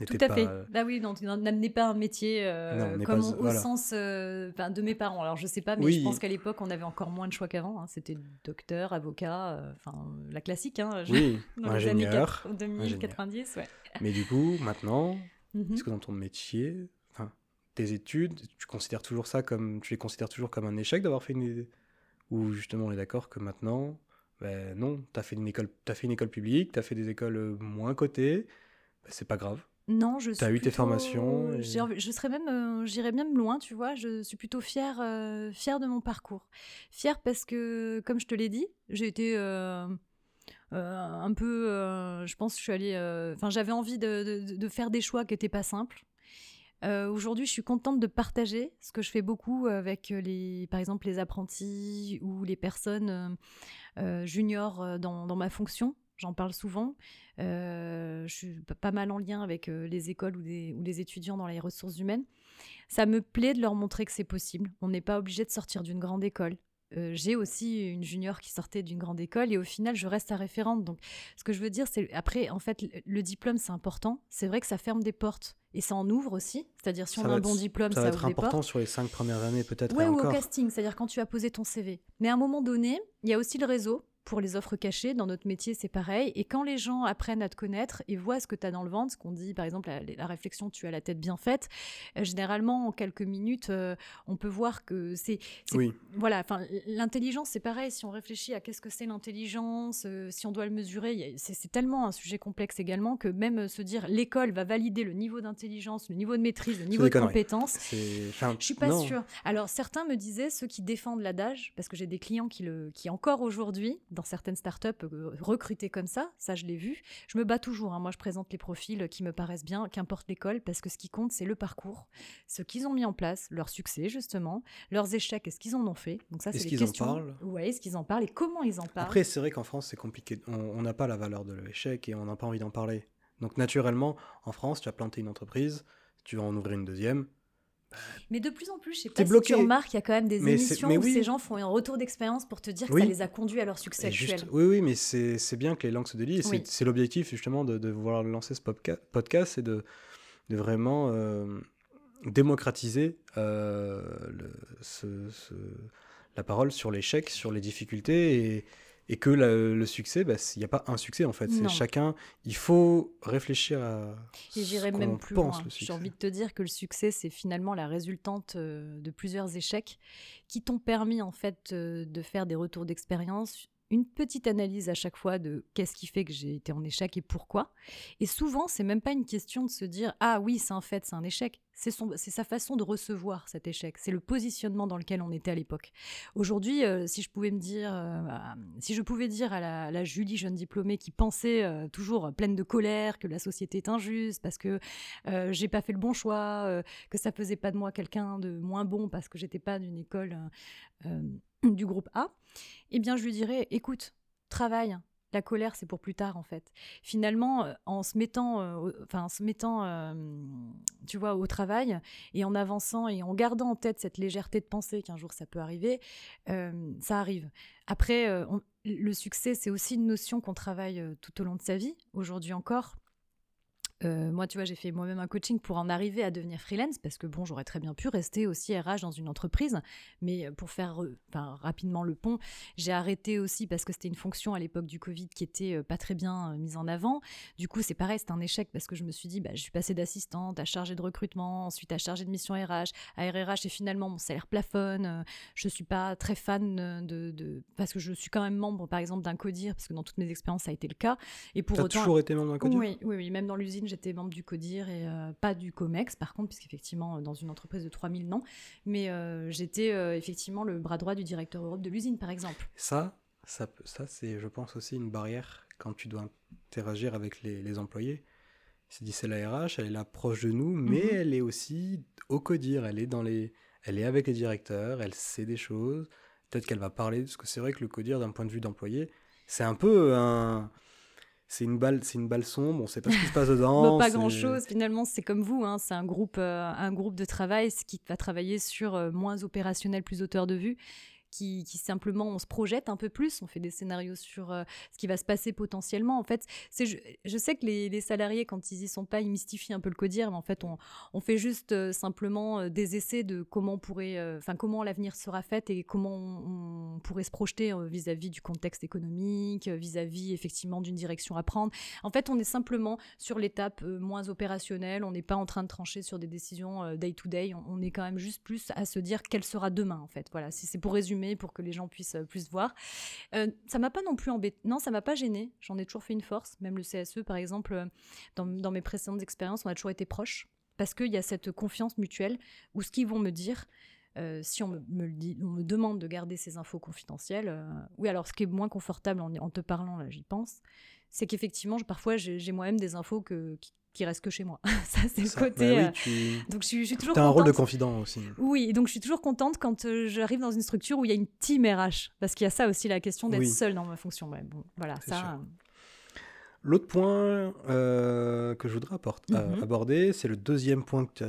Tout à fait. Bah oui, n'amenez pas un métier euh, comme au sens euh, de mes parents. Alors je sais pas, mais je pense qu'à l'époque on avait encore moins de choix qu'avant. Hein. C'était docteur, avocat, euh, enfin la classique. Hein,
oui, dans ingénieur,
années 2090, ouais.
Mais du coup, maintenant, mhm. est-ce que dans ton métier, tes études, tu considères toujours ça comme, tu les considères toujours comme un échec d'avoir fait une, ou justement on est d'accord que maintenant ben non, tu as fait une école, as fait une école publique, tu as fait des écoles euh, moins cotées, ben c'est pas grave.
Non, je
suis. as eu tes formations.
Je serais même, euh, j'irais même loin, tu vois. Je suis plutôt fière, euh, fière de mon parcours. Fière parce que, comme je te l'ai dit, j'ai été un peu. je pense je suis allée. Enfin, j'avais envie de, faire des choix qui n'étaient pas simples. Aujourd'hui, je suis contente de partager ce que je fais beaucoup avec les, par exemple, les apprentis ou les personnes euh, junior euh, dans, ma fonction. J'en parle souvent. Euh, je suis pas mal en lien avec les écoles ou, des, ou les étudiants dans les ressources humaines. Ça me plaît de leur montrer que c'est possible. On n'est pas obligé de sortir d'une grande école. J'ai aussi une junior qui sortait d'une grande école et au final, je reste à référente. Donc, ce que je veux dire, c'est après, en fait, le diplôme, c'est important. C'est vrai que ça ferme des portes et ça en ouvre aussi. C'est-à-dire, si on a un bon diplôme, ça,
ça va être important sur les cinq premières années, peut-être.
Oui, ou au casting, c'est-à-dire quand tu as posé ton CV. Mais à un moment donné, il y a aussi le réseau pour les offres cachées. Dans notre métier, c'est pareil. Et quand les gens apprennent à te connaître et voient ce que tu as dans le ventre, ce qu'on dit, par exemple, la, réflexion, tu as la tête bien faite, euh, généralement, en quelques minutes, euh, on peut voir que c'est.
Oui.
Voilà, enfin, l'intelligence, c'est pareil. Si on réfléchit à qu'est-ce que c'est l'intelligence, euh, si on doit le mesurer, c'est tellement un sujet complexe également que même se dire l'école va valider le niveau d'intelligence, le niveau de maîtrise, le niveau de compétence, je suis pas sûre. Alors, certains me disaient, ceux qui défendent l'adage, parce que j'ai des clients qui, le, qui encore aujourd'hui, dans certaines startups euh, recruter comme ça, ça je l'ai vu. Je me bats toujours, hein. moi je présente les profils qui me paraissent bien, qu'importe l'école, parce que ce qui compte c'est le parcours, ce qu'ils ont mis en place, leur succès justement, leurs échecs et ce qu'ils en ont fait.
Donc ça c'est les questions. En parlent
Oui, est-ce qu'ils en parlent et comment ils en parlent
Après c'est vrai qu'en France c'est compliqué, on n'a pas la valeur de l'échec et on n'a pas envie d'en parler. Donc naturellement, en France, tu as planté une entreprise, tu vas en ouvrir une deuxième,
mais de plus en plus, je sais pas si tu remarques, il y a quand même des émissions où ces gens font un retour d'expérience pour te dire que ça les a conduits à leur succès actuel.
oui, oui, mais c'est bien que les langues se délient. C'est l'objectif justement de, de, vouloir lancer ce podcast, c'est de, de, vraiment euh, démocratiser euh, le, ce, la parole sur l'échec, sur les difficultés et, et que le succès, bah, il n'y a pas un succès en fait. C'est chacun. Il faut réfléchir à.
Et j'irai même plus loin. J'ai envie de te dire que le succès, c'est finalement la résultante euh, de plusieurs échecs qui t'ont permis en fait euh, de faire des retours d'expérience une petite analyse à chaque fois de qu'est-ce qui fait que j'ai été en échec et pourquoi. Et souvent, c'est même pas une question de se dire ah oui, c'est un fait, c'est un échec. C'est sa façon de recevoir cet échec. C'est le positionnement dans lequel on était à l'époque. Aujourd'hui, euh, si je pouvais me dire, euh, si je pouvais dire à la, Julie jeune diplômée qui pensait euh, toujours pleine de colère que la société est injuste parce que j'ai pas fait le bon choix, que ça faisait pas de moi quelqu'un de moins bon parce que j'étais pas d'une école du groupe A, eh bien je lui dirais, écoute, travaille. La colère, c'est pour plus tard, en fait. Finalement, euh, en se mettant, euh, enfin, en se mettant, euh, tu vois, au travail et en avançant et en gardant en tête cette légèreté de penser qu'un jour ça peut arriver, ça arrive. Après, le succès, c'est aussi une notion qu'on travaille tout au long de sa vie. Aujourd'hui encore, euh, moi, tu vois, j'ai fait moi-même un coaching pour en arriver à devenir freelance parce que bon, j'aurais très bien pu rester aussi RH dans une entreprise, mais pour faire euh, rapidement le pont, j'ai arrêté aussi parce que c'était une fonction à l'époque du Covid qui était euh, pas très bien mise en avant. Du coup, c'est pareil, c'est un échec parce que je me suis dit, bah, je suis passée d'assistante à chargée de recrutement, ensuite à chargée de mission RH, à RRH et finalement mon salaire plafonne. je suis pas très fan de, parce que je suis quand même membre, par exemple, d'un CODIR parce que dans toutes mes expériences ça a été le cas.
Et pour autant, toujours été membre d'un CODIR?
Oui, oui, oui, même dans l'usine j'étais membre du CODIR et euh, pas du COMEX, par contre, puisqu'effectivement, dans une entreprise de 3000 non. Mais euh, j'étais euh, effectivement le bras droit du directeur Europe de l'usine, par exemple.
Ça, ça, ça c'est, je pense, aussi une barrière quand tu dois interagir avec les, employés. C'est dit, c'est la RH, elle est là proche de nous, mais mhm. elle est aussi au CODIR, elle est, dans les, elle est avec les directeurs, elle sait des choses. Peut-être qu'elle va parler, parce que c'est vrai que le CODIR, d'un point de vue d'employé, c'est un peu un c'est une balle, c'est une balle sombre. On ne sait pas ce qui se passe dedans.
pas grand chose. Finalement, c'est comme vous. Hein, c'est un groupe, euh, un groupe de travail qui va travailler sur euh, moins opérationnel, plus hauteur de vue qui, simplement on se projette un peu plus, on fait des scénarios sur euh, ce qui va se passer potentiellement. En fait, je, sais que les, salariés quand ils y sont pas, ils mystifient un peu le codir, mais en fait on, on fait juste euh, simplement euh, des essais de comment pourrait, enfin comment l'avenir sera fait et comment on, pourrait se projeter vis-à-vis du contexte économique, vis-à-vis effectivement d'une direction à prendre. En fait, on est simplement sur l'étape moins opérationnelle, on n'est pas en train de trancher sur des décisions day to day, on, on est quand même juste plus à se dire quelle sera demain en fait. Voilà, si c'est pour résumer pour que les gens puissent euh, plus voir. Euh, ça m'a pas non plus embêté. Non, ça m'a pas gêné. J'en ai toujours fait une force. Même le CSE, par exemple, euh, dans, mes précédentes expériences, on a toujours été proches parce qu'il y a cette confiance mutuelle où ce qu'ils vont me dire. si on me, me demande de garder ces infos confidentielles, oui, alors ce qui est moins confortable en, te parlant, là, j'y pense, c'est qu'effectivement, parfois, j'ai moi-même des infos que, qui reste que chez moi. ça, c'est le côté. Bah
euh, donc, je suis, je suis toujours. As un rôle de confident aussi.
Oui, donc je suis toujours contente quand euh, j'arrive dans une structure où il y a une team RH, parce qu'il y a ça aussi la question d'être seule dans ma fonction. bon, voilà, ça. Euh.
L'autre point que je voudrais mhm. aborder, c'est le deuxième point que tu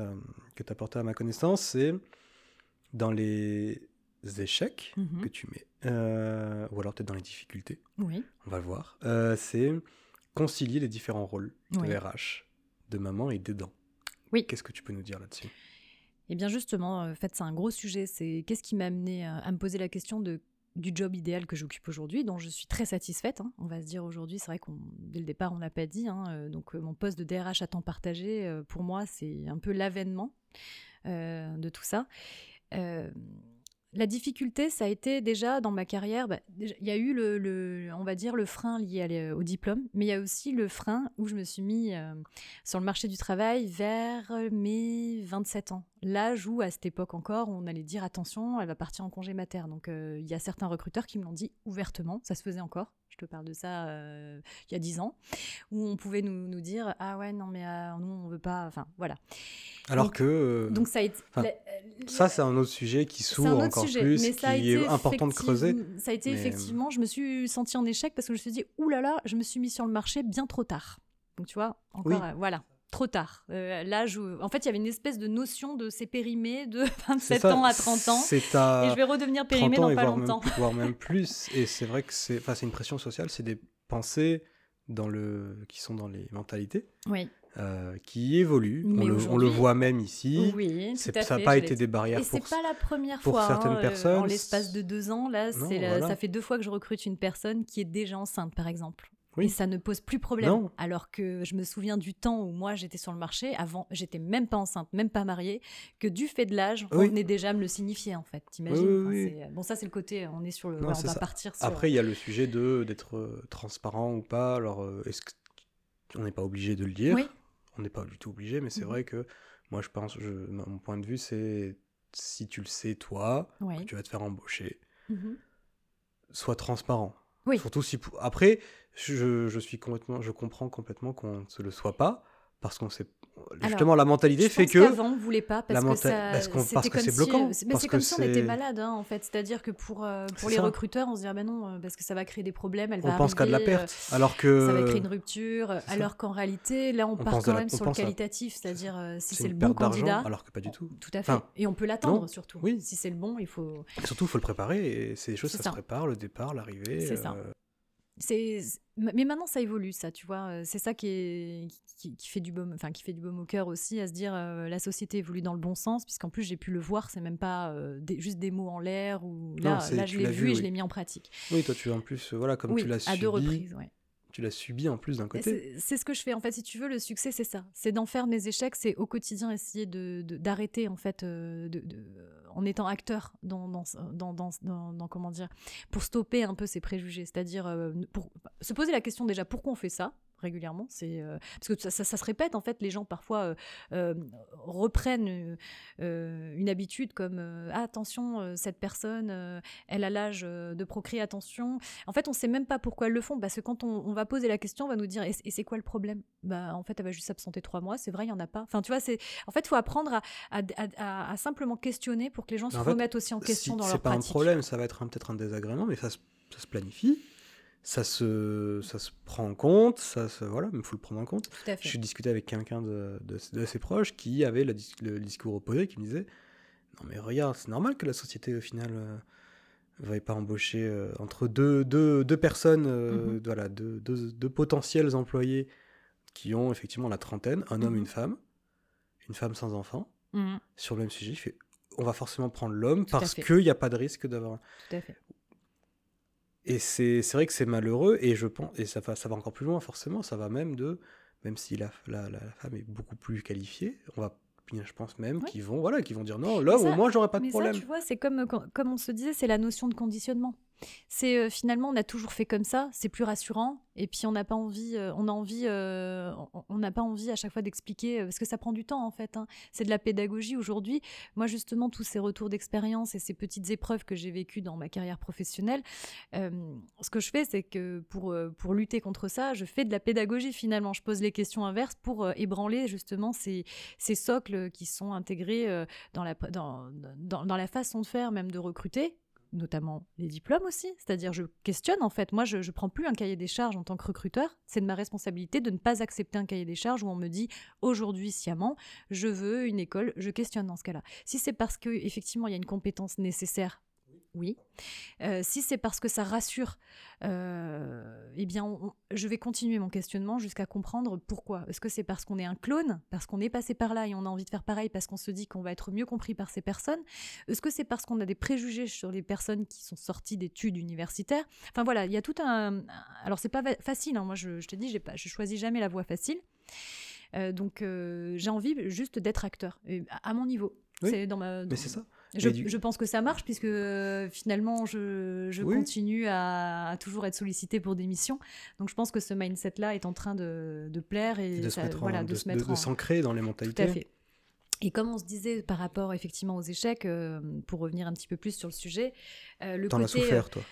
as, apporté à ma connaissance, c'est dans les échecs mhm. que tu mets, ou alors peut-être dans les difficultés.
Oui.
On va le voir. c'est concilier les différents rôles de RH, de maman et d'aidant.
Oui.
Qu'est-ce que tu peux nous dire là-dessus?
Eh bien justement, euh, en fait, c'est un gros sujet. C'est qu'est-ce qui m'a amené à, me poser la question de du job idéal que j'occupe aujourd'hui, dont je suis très satisfaite. Hein. On va se dire aujourd'hui, c'est vrai qu'on dès le départ on n'a pas dit. Hein, euh, donc euh, mon poste de DRH à temps partagé, pour moi, c'est un peu l'avènement de tout ça la difficulté, ça a été déjà dans ma carrière, bah, il y a eu le, on va dire, le frein lié au diplôme, mais il y a aussi le frein où je me suis mis euh, sur le marché du travail vers euh, mes 27 ans. L'âge où, à cette époque encore, on allait dire attention, elle va partir en congé mater. Donc, euh, il y a certains recruteurs qui me l'ont dit ouvertement, ça se faisait encore. Je te parle de ça euh, il y a 10 ans, où on pouvait nous, nous dire ah ouais, non, mais euh, nous, on veut pas. Enfin, voilà.
Alors
Donc-
que euh,
Donc, ça a été.
Enfin,
la-
ça, c'est un autre sujet qui s'ouvre encore
sujet,
plus,
mais
qui
ça
est important de creuser.
Ça a été
mais-
effectivement, je me suis sentie en échec parce que je me suis dit, oulala, là là, je me suis mis sur le marché bien trop tard. Donc tu vois, encore,
Oui.
voilà, trop tard. Euh, L'âge où, en fait, il y avait une espèce de notion de c'est périmé de
C'est
27
ça,
ans à 30 ans.
À
Et je vais redevenir
30
périmé
ans
dans pas
voire
longtemps.
Même, voire même plus. Et c'est vrai que c'est enfin, une pression sociale, c'est des pensées dans le, qui sont dans les mentalités,
Oui,
euh, qui évoluent.
Mais
on, le, on le voit même ici.
oui,
C'est-
tout à
ça n'a pas été des barrières
Et
pour
pas la première
pour
fois.
certaines
hein, euh,
personnes,
en l'espace de deux ans, là,
Non,
c'est la-
voilà.
ça fait deux fois que je recrute une personne qui est déjà enceinte, par exemple.
Oui.
Et ça ne pose plus problème.
Non.
Alors que je me souviens du temps où moi j'étais sur le marché, avant j'étais même pas enceinte, même pas mariée, que du fait de l'âge, on
Oui.
venait déjà à me le signifier en fait. T'imagines
Oui,
Enfin, Bon, ça c'est le côté, on est sur le.
Non,
ouais, on va
ça.
partir sur.
Après, il y a le sujet de d'être euh, transparent ou pas. Alors, euh, est-ce que on n'est pas obligé de le dire
Oui.
On n'est pas du tout obligé, mais c'est
Mhm.
vrai que moi, je pense, je, mon point de vue, c'est si tu le sais toi, que tu vas te faire embaucher,
Mhm.
sois transparent.
Oui.
Surtout si après, je, je suis complètement, je comprends complètement qu'on ne se le soit pas parce qu'on sait justement la mentalité fait que
qu'avant on voulait pas parce que ça,
parce que c'est
si-
bloquant,
mais
parce
c'est comme si on était malade hein, en fait. C'est-à-dire que pour euh, pour les
ça.
recruteurs, on se dit ah ben non euh, parce que ça va créer des problèmes, elle va
on pense qu'à de la
euh,
perte, alors que
ça va créer une rupture, alors qu'en réalité, là, on,
On
part quand
la-
même sur le qualitatif, c'est-à-dire euh, si c'est le bon candidat.
alors que pas du tout.
Tout à fait.
Enfin,
et on peut l'attendre surtout.
oui.
Si c'est le bon, il faut.
Surtout, il faut le préparer et c'est des choses ça. se prépare, le départ, l'arrivée.
C'est ça. C'est. Mais maintenant, ça évolue, ça, tu vois. euh, C'est ça qui, est... qui, qui fait du baume, enfin, qui fait du baume au cœur aussi, à se dire euh, la société évolue dans le bon sens, puisqu'en plus j'ai pu le voir, c'est même pas euh, des- juste des mots en l'air ou là,
Non,
je l'ai vu, et je
oui.
l'ai mis en pratique.
Oui, toi, tu en plus, euh, voilà, comme
oui,
tu l'as
à
subi,
deux reprises, ouais.
Tu l'as subi en plus d'un côté.
C'est ce que je fais en fait. Si tu veux, le succès, c'est ça. C'est d'en faire mes échecs. C'est au quotidien essayer de d'arrêter en fait, euh, de, de- en étant acteur dans dans, dans, dans, dans- dans- comment dire, pour stopper un peu ces préjugés. C'est-à-dire euh, pour se poser la question déjà pourquoi on fait ça? Régulièrement. C'est euh, parce que ça, ça- ça se répète en fait. Les gens parfois euh, euh, reprennent une habitude comme ah, attention cette personne elle a l'âge de procréer attention en fait, on sait même pas pourquoi elles le font, parce que quand on, on va poser la question, on va nous dire et, et c'est quoi le problème? Bah, en fait, elle va juste s'absenter trois mois. C'est vrai, il y en a pas. Enfin, tu vois, c'est en fait, il faut apprendre à, à- à- à simplement questionner pour que les gens
Mais
se remettent aussi en question
Si
dans
c'est
leur
pas
pratique.
un problème, ça va être peut-être un désagrément, mais ça se, ça se planifie, ça se, ça se prend en compte, ça se, voilà, il faut le prendre en compte.
Tout à fait.
Je discutais avec quelqu'un de, de, de ses proches qui avait le, dis- le discours opposé, qui me disait Non, mais regarde, c'est normal que la société, au final, euh, veuille pas embaucher euh, entre deux, deux, deux personnes, euh,
Mhm.
voilà, deux, deux, deux potentiels employés qui ont effectivement la trentaine, un homme,
Mhm.
une femme, une femme sans enfant,
Mhm,
sur le même sujet. Il fait On va forcément prendre l'homme parce qu'il n'y a pas de risque d'avoir.
tout à fait.
Et c'est c'est vrai que c'est malheureux, et je pense, et ça va, ça va encore plus loin, forcément, ça va même de, même si la, la, la femme est beaucoup plus qualifiée, on va, bien, je pense même,
Oui.
qu'ils vont, voilà, qu'ils vont dire non, là, au moins, j'aurais pas de
Mais
problème.
ça, tu vois, c'est comme comme on se disait, c'est la notion de conditionnement. C'est euh, finalement, on a toujours fait comme ça, c'est plus rassurant. Et puis on n'a pas envie, euh, on a envie, euh, on- n'a pas envie à chaque fois d'expliquer parce que ça prend du temps en fait. hein. C'est de la pédagogie aujourd'hui. Moi justement, tous ces retours d'expérience et ces petites épreuves que j'ai vécues dans ma carrière professionnelle, ce que je fais, c'est que pour pour lutter contre ça, je fais de la pédagogie finalement. Je pose les questions inverses pour ébranler justement ces ces socles qui sont intégrés dans la dans, dans la façon de faire même de recruter notamment les diplômes aussi, c'est-à-dire je questionne en fait, moi je ne prends plus un cahier des charges en tant que recruteur, c'est de ma responsabilité de ne pas accepter un cahier des charges où on me dit aujourd'hui sciemment je veux une école, je questionne dans ce cas-là. Si c'est parce que effectivement il y a une compétence nécessaire, oui. Euh, si c'est parce que ça rassure, euh, eh bien, on- je vais continuer mon questionnement jusqu'à comprendre pourquoi. Est-ce que c'est parce qu'on est un clone, parce qu'on est passé par là et on a envie de faire pareil, parce qu'on se dit qu'on va être mieux compris par ces personnes? Est-ce que c'est parce qu'on a des préjugés sur les personnes qui sont sorties d'études universitaires? Enfin voilà, il y a tout un. Alors c'est pas facile. hein. Moi, je, je te dis, pas, je choisis jamais la voie facile. Euh, donc j'ai envie juste d'être acteur à mon niveau.
Oui,
C'est dans ma.
Mais c'est ça.
Je,
Mais du-
je pense que ça marche puisque euh, finalement je, je
Oui.
continue à, à toujours être sollicitée pour des missions. Donc je pense que ce mindset-là est en train de, de plaire et,
Et de se
ça-
mettre en-
voilà,
de,
de en-
s'ancrer dans les
Tout
mentalités.
à fait. Et comme on se disait par rapport effectivement aux échecs, euh, pour revenir un petit peu plus sur le sujet, euh, le
T'en as
côté
souffert, toi.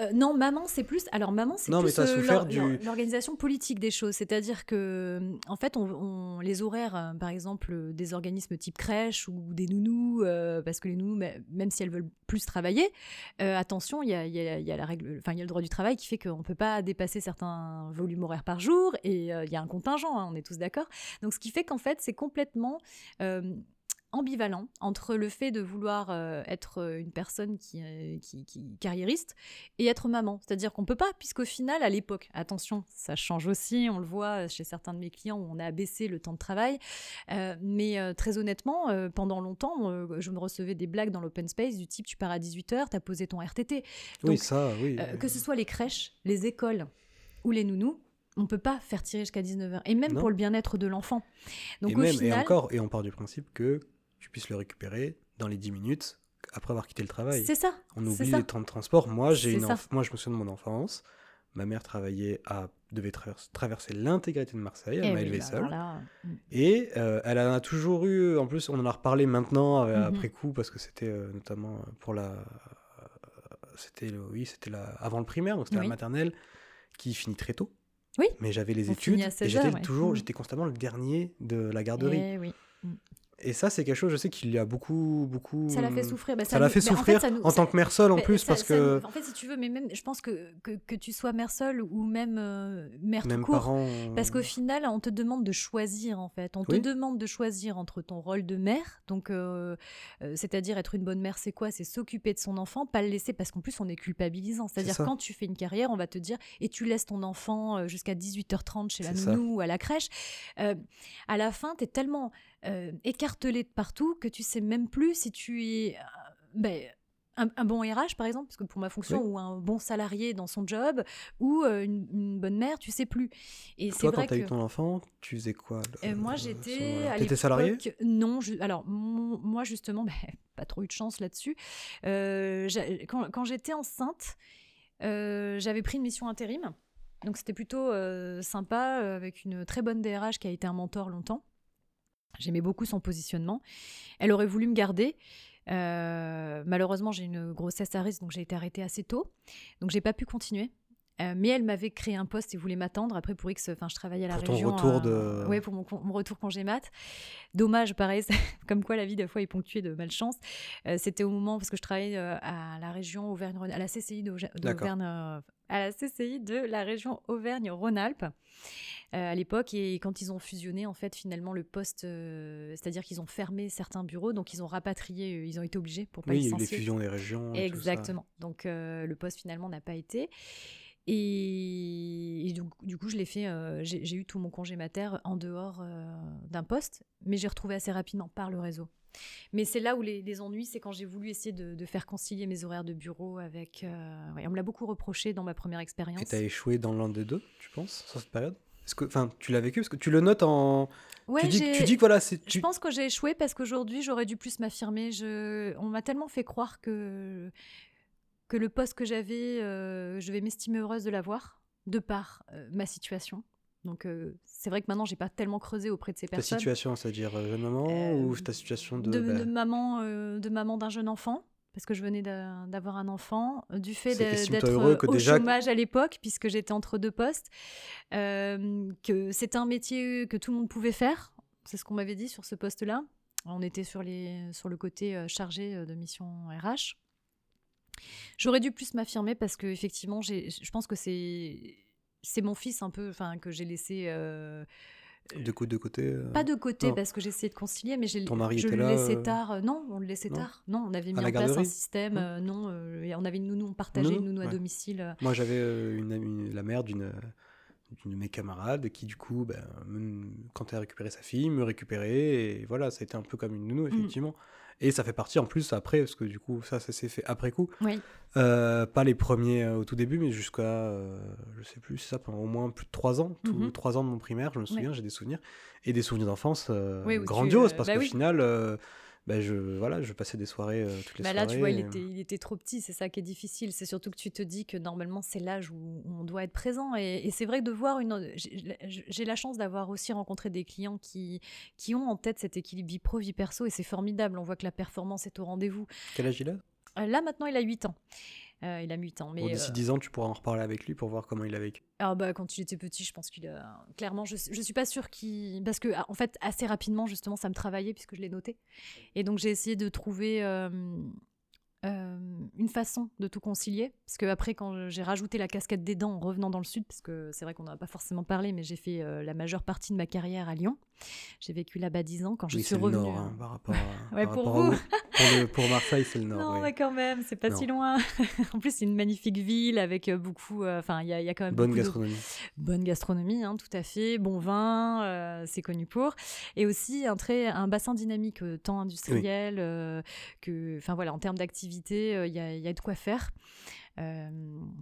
Euh, non, maman, c'est plus. Alors, maman, c'est plus euh,
du-
l'organisation politique des choses. C'est-à-dire que, en fait, on, on- les horaires, euh, par exemple, des organismes type crèche ou des nounous, euh, parce que les nounous, même si elles veulent plus travailler, attention, il y a, il y a- il y a la règle, enfin, il y a le droit du travail qui fait qu'on ne peut pas dépasser certains volumes horaires par jour, et il y a un contingent, hein, on est tous d'accord. Donc, ce qui fait qu'en fait, c'est complètement ambivalent entre le fait de vouloir euh, être euh, une personne qui, euh, qui, qui carriériste et être maman. C'est-à-dire qu'on peut pas, puisqu'au final, à l'époque, attention, ça change aussi, on le voit chez certains de mes clients où on a abaissé le temps de travail, Euh, mais euh, très honnêtement, euh, pendant longtemps, euh, je me recevais des blagues dans l'open space du type tu pars à 18h, tu as posé ton RTT.
oui, ça, oui.
Euh, que ce soit les crèches, les écoles ou les nounous, on peut pas faire tirer jusqu'à 19h. Et même
Non.
pour le bien-être de l'enfant. Donc
et
au
même,
final,
et encore, et on part du principe que tu puisses le récupérer dans les 10 minutes après avoir quitté le travail.
c'est ça.
On oublie
ça.
les temps de transport. Moi, j'ai une enf- moi, je me souviens de mon enfance. Ma mère travaillait à devait traverser, l'intégralité de Marseille. Elle
Eh
m'a élevé
bah,
seul.
alors là, mm.
Et euh, elle en a toujours eu, en plus on en a reparlé maintenant euh,
Mhm.
après coup parce que c'était euh, notamment pour la, c'était oui c'était la avant le primaire donc c'était
Oui.
la maternelle qui finit très tôt.
Oui.
Mais j'avais les
On
études
finit à
et
16
j'étais
ouais.
toujours
Mhm.
j'étais constamment le dernier de la garderie.
Eh oui.
Et ça c'est quelque chose je sais qu'il y a beaucoup beaucoup.
Ça l'a fait souffrir. Bah,
Ça l'a fait
en
souffrir
nous-
en tant que mère seule en plus
ça-
parce
ça
que
en fait, si tu veux, mais même, je pense que, que, que tu sois mère seule ou même euh, mère
même
tout court.
parents.
Parce qu'au final, on te demande de choisir en fait. On
Oui.
te demande de choisir entre ton rôle de mère, donc euh, euh, c'est-à-dire être une bonne mère, c'est quoi? C'est s'occuper de son enfant, pas le laisser parce qu'en plus on est culpabilisant. C'est-à-dire quand tu fais une carrière, on va te dire et tu laisses ton enfant euh, jusqu'à 18h30 chez la nounou ou à la crèche. Euh, à la fin, tu es tellement euh, écartelé de partout que tu sais même plus si tu es euh, ben, un, un bon RH par exemple, parce que pour ma fonction,
Oui.
ou un bon salarié dans son job, ou euh, une, une bonne mère, tu sais plus. Et c'est vrai
quand t'as
que
eu ton enfant tu faisais quoi
euh, moi, j'étais.
T'étais salarié?
Non, je- alors mon- moi justement, ben, pas trop eu de chance là-dessus. Quand quand j'étais enceinte, j'avais pris une mission intérim. Donc c'était plutôt sympa, avec une très bonne DRH qui a été un mentor longtemps. J'aimais beaucoup son positionnement. Elle aurait voulu me garder. Euh, malheureusement, j'ai une grossesse à risque, donc j'ai été arrêtée assez tôt. Donc j'ai pas pu continuer. Euh, mais elle m'avait créé un poste et voulait m'attendre. Après, pour X, enfin, je travaillais à la
Pour ton retour
euh,
de-
Ouais, pour mon, mon retour congé mat. Dommage, pareil, comme quoi la vie, des fois, est ponctuée de malchance. Euh, C'était au moment, parce que je travaillais à la région Auvergne, à la CCI d'Auvergne, à la CCI de la région Auvergne-Rhône-Alpes. Euh, à l'époque, et quand ils ont fusionné, en fait, finalement, le poste, euh, c'est-à-dire qu'ils ont fermé certains bureaux, donc ils ont rapatrié, euh, ils ont été obligés pour pas
Oui, il y a eu les
licencier.
fusions des régions. et tout ça.
Exactement. Donc le poste finalement n'a pas été. Et, et donc, du coup, je l'ai fait. euh, j'ai j'ai eu tout mon congé mater en dehors euh, d'un poste, mais j'ai retrouvé assez rapidement par le réseau. Mais c'est là où les, les ennuis, c'est quand j'ai voulu essayer de, de faire concilier mes horaires de bureau avec. euh, ouais, on me l'a beaucoup reproché dans ma première expérience.
Et t'as échoué dans l'un des deux, tu penses, sur cette période? Est-ce que, enfin, tu l'as vécu? Parce que tu le notes en.
Ouais,
tu dis, tu dis que voilà, c'est.
Je
tu-
pense que j'ai échoué parce qu'aujourd'hui, j'aurais dû plus m'affirmer. Je... On m'a tellement fait croire que, que le poste que j'avais, euh, je vais m'estimer heureuse de l'avoir, de par euh, ma situation. Donc, euh, c'est vrai que maintenant, j'ai pas tellement creusé auprès de ces
Ta
personnes.
situation, c'est-à-dire jeune maman ou ta situation de.
de,
bah,
euh, de maman d'un jeune enfant. Parce que je venais d'a- d'avoir un enfant, euh, du fait d'être euh, au
déjà-
chômage à l'époque, puisque j'étais entre deux postes, euh, que c'était un métier que tout le monde pouvait faire. C'est ce qu'on m'avait dit sur ce poste-là. On était sur, les, sur le côté chargé de mission RH. J'aurais dû plus m'affirmer parce que effectivement, je pense que c'est c'est mon fils un peu, enfin que j'ai laissé euh,
de, côté. euh,
pas de côté
non.
parce que j'ai essayé de concilier, mais j'ai-
Ton mari
je
était
le
là,
laissais
euh,
tard. Euh, Non, on le laissait
non
tard. Non, on avait mis en place un système.
Non
euh, non, et on avait une nounou, on partageait une nounou à domicile.
Moi, j'avais une, la mère d'une d'une de mes camarades qui, du coup, ben, me- quand elle a récupéré sa fille, me récupérait. Et voilà, ça a été un peu comme une nounou,
Mm.
Et ça fait partie en plus après, parce que du coup, ça, ça s'est fait après coup.
Oui,
Euh, pas les premiers euh, au tout début, mais jusqu'à, euh, je sais plus, c'est ça, pendant au moins plus de trois ans. Tout,
Mhm.
Trois ans de mon primaire, je me souviens, j'ai des souvenirs. Et des souvenirs d'enfance euh,
Oui, où tu,
grandioses, parce
bah
qu'au final, bah, je, voilà, je passais des soirées euh, toutes les
Bah
soirées.
là, tu vois, il était, il était trop petit, c'est ça qui est difficile. C'est surtout que tu te dis que normalement, c'est l'âge où on doit être présent. Et, et c'est vrai que de voir une. j'ai- J'ai la chance d'avoir aussi rencontré des clients qui, qui ont en tête cet équilibre vie pro, vie perso, et c'est formidable. On voit que la performance est au rendez-vous.
Quel âge il a?
Euh, Là, maintenant, il a 8 ans. Euh, il a 8 ans. Mais
Bon, D'ici
euh,
10 ans, tu pourras en reparler avec lui pour voir comment il a vécu.
ah bah, quand il était petit, je pense qu'il a. Clairement, je, je suis pas sûre qu'il. Parce que, en fait, assez rapidement, justement, ça me travaillait puisque je l'ai noté. Et donc, j'ai essayé de trouver euh, euh, une façon de tout concilier. Parce que, après, quand j'ai rajouté la casquette des dents en revenant dans le Sud, parce que c'est vrai qu'on n'en a pas forcément parlé, mais j'ai fait euh, la majeure partie de ma carrière à Lyon. J'ai vécu là-bas 10 ans. Quand je
oui,
suis revenue.
nord, hein, par rapport à,
Ouais,
par
pour
rapport
vous.
Pour, le- pour Marseille, c'est le nord.
Non,
oui.
mais quand même, c'est pas
Non.
si loin. en plus, c'est une magnifique ville avec euh, beaucoup. euh, Enfin, il y, a- il y a quand même
Bonne
de-
gastronomie.
bonne gastronomie, hein, tout à fait, bon vin, euh, c'est connu pour, et aussi un très un bassin dynamique euh, tant industriel que, enfin voilà, en termes d'activité, il y, a, il y a de quoi faire.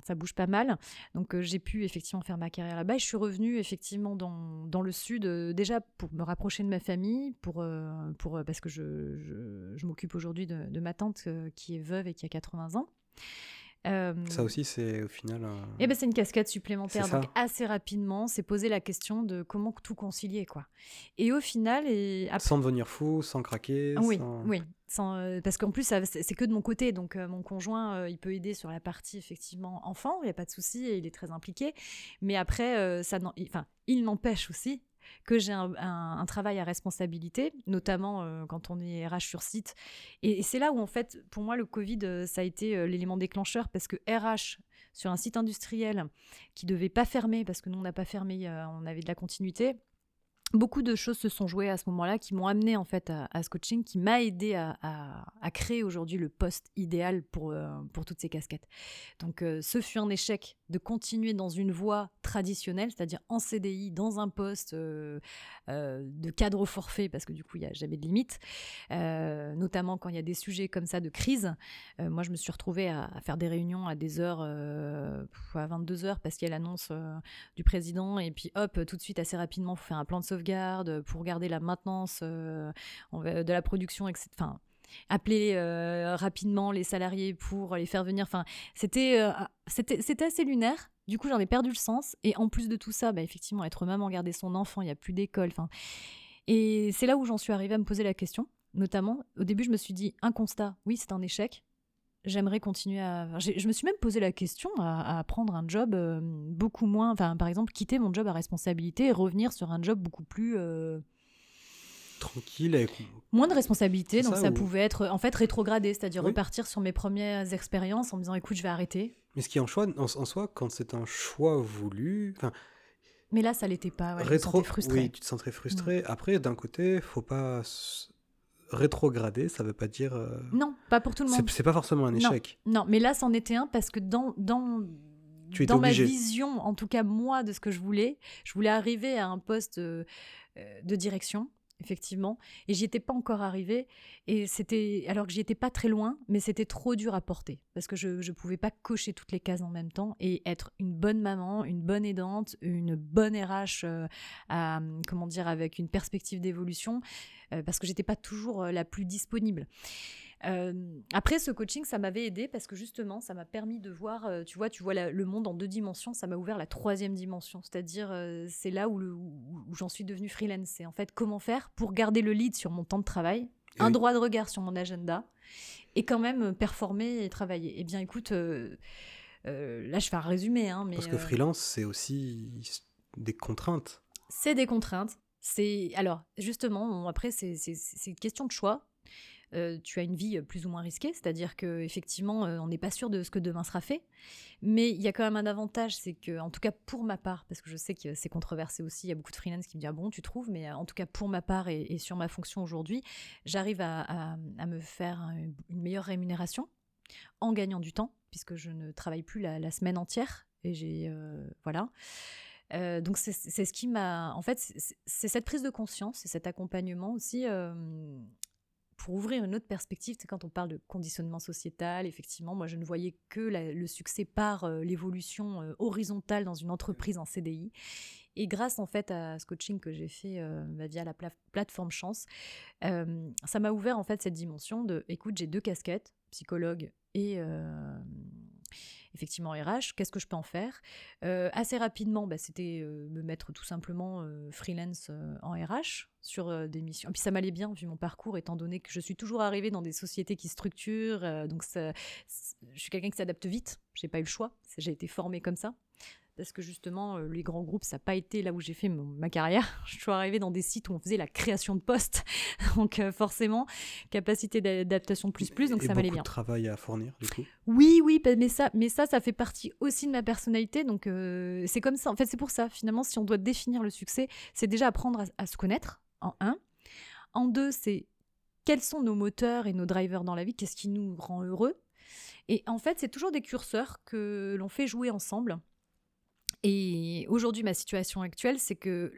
Ça bouge pas mal, donc j'ai pu effectivement faire ma carrière là-bas. Et je suis revenue effectivement dans, dans le sud déjà pour me rapprocher de ma famille, pour, pour parce que je, je, m'occupe aujourd'hui de, ma tante qui est veuve et qui a 80 ans. Euh,
Ça aussi, c'est au final. un-
eh ben, c'est une casquette supplémentaire. Donc, assez rapidement, c'est poser la question de comment tout concilier, quoi. Et au final, et après-
Sans devenir fou, sans craquer.
Ah oui,
sans-
oui. Sans, euh, parce qu'en plus, c'est que de mon côté. Donc, euh, mon conjoint, euh, il peut aider sur la partie, effectivement, enfant. Il n'y a pas de souci et il est très impliqué. Mais après, euh, ça enfin, il n'empêche aussi que j'ai un, travail à responsabilité, notamment euh, quand on est RH sur site. Et, c'est là où, en fait, pour moi, le Covid, euh, ça a été euh, l'élément déclencheur parce que RH sur un site industriel qui devait pas fermer, parce que nous, on n'a pas fermé, on avait de la continuité. Beaucoup de choses se sont jouées à ce moment-là qui m'ont amené en fait à, ce coaching, qui m'a aidé à, créer aujourd'hui le poste idéal pour, pour toutes ces casquettes. Donc ce fut un échec de continuer dans une voie traditionnelle, c'est-à-dire en CDI, dans un poste euh, euh, de cadre forfait, parce que du coup il n'y a jamais de limite, Euh, notamment quand il y a des sujets comme ça de crise. Moi je me suis retrouvée à, à faire des réunions à des heures, à 22 heures, parce qu'il y a l'annonce du président, et puis hop, tout de suite, assez rapidement, il faut faire un plan de sauvegarde pour garder la maintenance de la production, etc. Enfin, appeler euh, rapidement les salariés pour les faire venir. Enfin, c'était euh, c'était c'était assez lunaire. Du coup, j'en ai perdu le sens. Et en plus de tout ça, bah, effectivement, être maman, garder son enfant, il n'y a plus d'école. Enfin, et c'est là où j'en suis arrivée à me poser la question. Notamment, au début, je me suis dit, un constat, oui, c'est un échec. J'aimerais continuer à. Je me suis même posé la question à, prendre un job euh, beaucoup moins. Enfin, par exemple, quitter mon job à responsabilité et revenir sur un job beaucoup plus.
Tranquille, avec.
moins de responsabilité, donc
ça,
ça
ou-
pouvait être en fait rétrogradé, c'est-à-dire
Oui.
repartir sur mes premières expériences en me disant écoute, je vais arrêter.
Mais ce qui est en, choix, en, en soi, quand c'est un choix voulu.
Mais là, ça l'était pas. Ouais, je me
rétro.
sentais frustrée.
Oui, tu te sens très frustré. Après, d'un côté, faut pas. Rétrograder, ça veut pas dire. euh,
Non, pas pour tout le monde.
c'est pas forcément un échec.
Non, mais là, c'en était un parce que dans, dans,
Tu
dans ma vision, en tout cas moi, de ce que je voulais, je voulais arriver à un poste euh, de direction, effectivement, et j'y étais pas encore arrivée. Et c'était, alors que j'y étais pas très loin, mais c'était trop dur à porter parce que je je pouvais pas cocher toutes les cases en même temps et être une bonne maman, une bonne aidante, une bonne RH, euh, comment dire, avec une perspective d'évolution, euh, parce que j'étais pas toujours euh, la plus disponible. Euh, après, ce coaching, ça m'avait aidé parce que justement, ça m'a permis de voir, tu vois, tu vois la- le monde en deux dimensions, ça m'a ouvert la troisième dimension, c'est-à-dire euh, c'est là où, le- où- où j'en suis devenue freelance. C'est en fait comment faire pour garder le lead sur mon temps de travail,
Et
un
oui.
droit de regard sur mon agenda et quand même performer et travailler. Eh bien, écoute, euh, là, je fais un résumé, hein, mais
Parce que freelance, c'est aussi des contraintes.
c'est des contraintes. C'est alors justement on- après c'est une question de choix. Euh, tu as une vie plus ou moins risquée, c'est-à-dire que effectivement euh, on n'est pas sûr de ce que demain sera fait, mais il y a quand même un avantage, c'est que en tout cas pour ma part, parce que je sais que c'est controversé aussi, il y a beaucoup de freelance qui me disent ah bon tu trouves, mais euh, en tout cas pour ma part et, sur ma fonction aujourd'hui, j'arrive à, me faire un- une meilleure rémunération en gagnant du temps, puisque je ne travaille plus la, semaine entière et j'ai voilà. Donc c'est ce qui m'a en fait c'est- cette prise de conscience et cet accompagnement aussi pour ouvrir une autre perspective, c'est quand on parle de conditionnement sociétal, effectivement, moi je ne voyais que le succès par euh, l'évolution euh, horizontale dans une entreprise en CDI. Et grâce en fait à ce coaching que j'ai fait bah, via la plateforme Chance, ça m'a ouvert en fait cette dimension de, écoute, j'ai deux casquettes, psychologue et effectivement RH, qu'est-ce que je peux en faire? Euh, Assez rapidement, bah, c'était euh, me mettre tout simplement euh, freelance en RH sur des missions. Et puis ça m'allait bien vu mon parcours, étant donné que je suis toujours arrivée dans des sociétés qui structurent. donc je suis quelqu'un qui s'adapte vite. J'ai pas eu le choix. J'ai été formée comme ça parce que justement, euh, les grands groupes, ça n'a pas été là où j'ai fait ma carrière. Je suis arrivée dans des sites où on faisait la création de postes, donc euh, forcément, capacité d'adaptation plus plus, donc ça m'allait bien.
de travail à fournir, du coup
Oui, oui, mais ça, mais ça, ça fait partie aussi de ma personnalité, donc euh, c'est comme ça. En fait, c'est pour ça, finalement, si on doit définir le succès, c'est déjà apprendre à, se connaître, en un. En deux, c'est quels sont nos moteurs et nos drivers dans la vie, qu'est-ce qui nous rend heureux. Et en fait, c'est toujours des curseurs que l'on fait jouer ensemble. Et aujourd'hui, ma situation actuelle, c'est que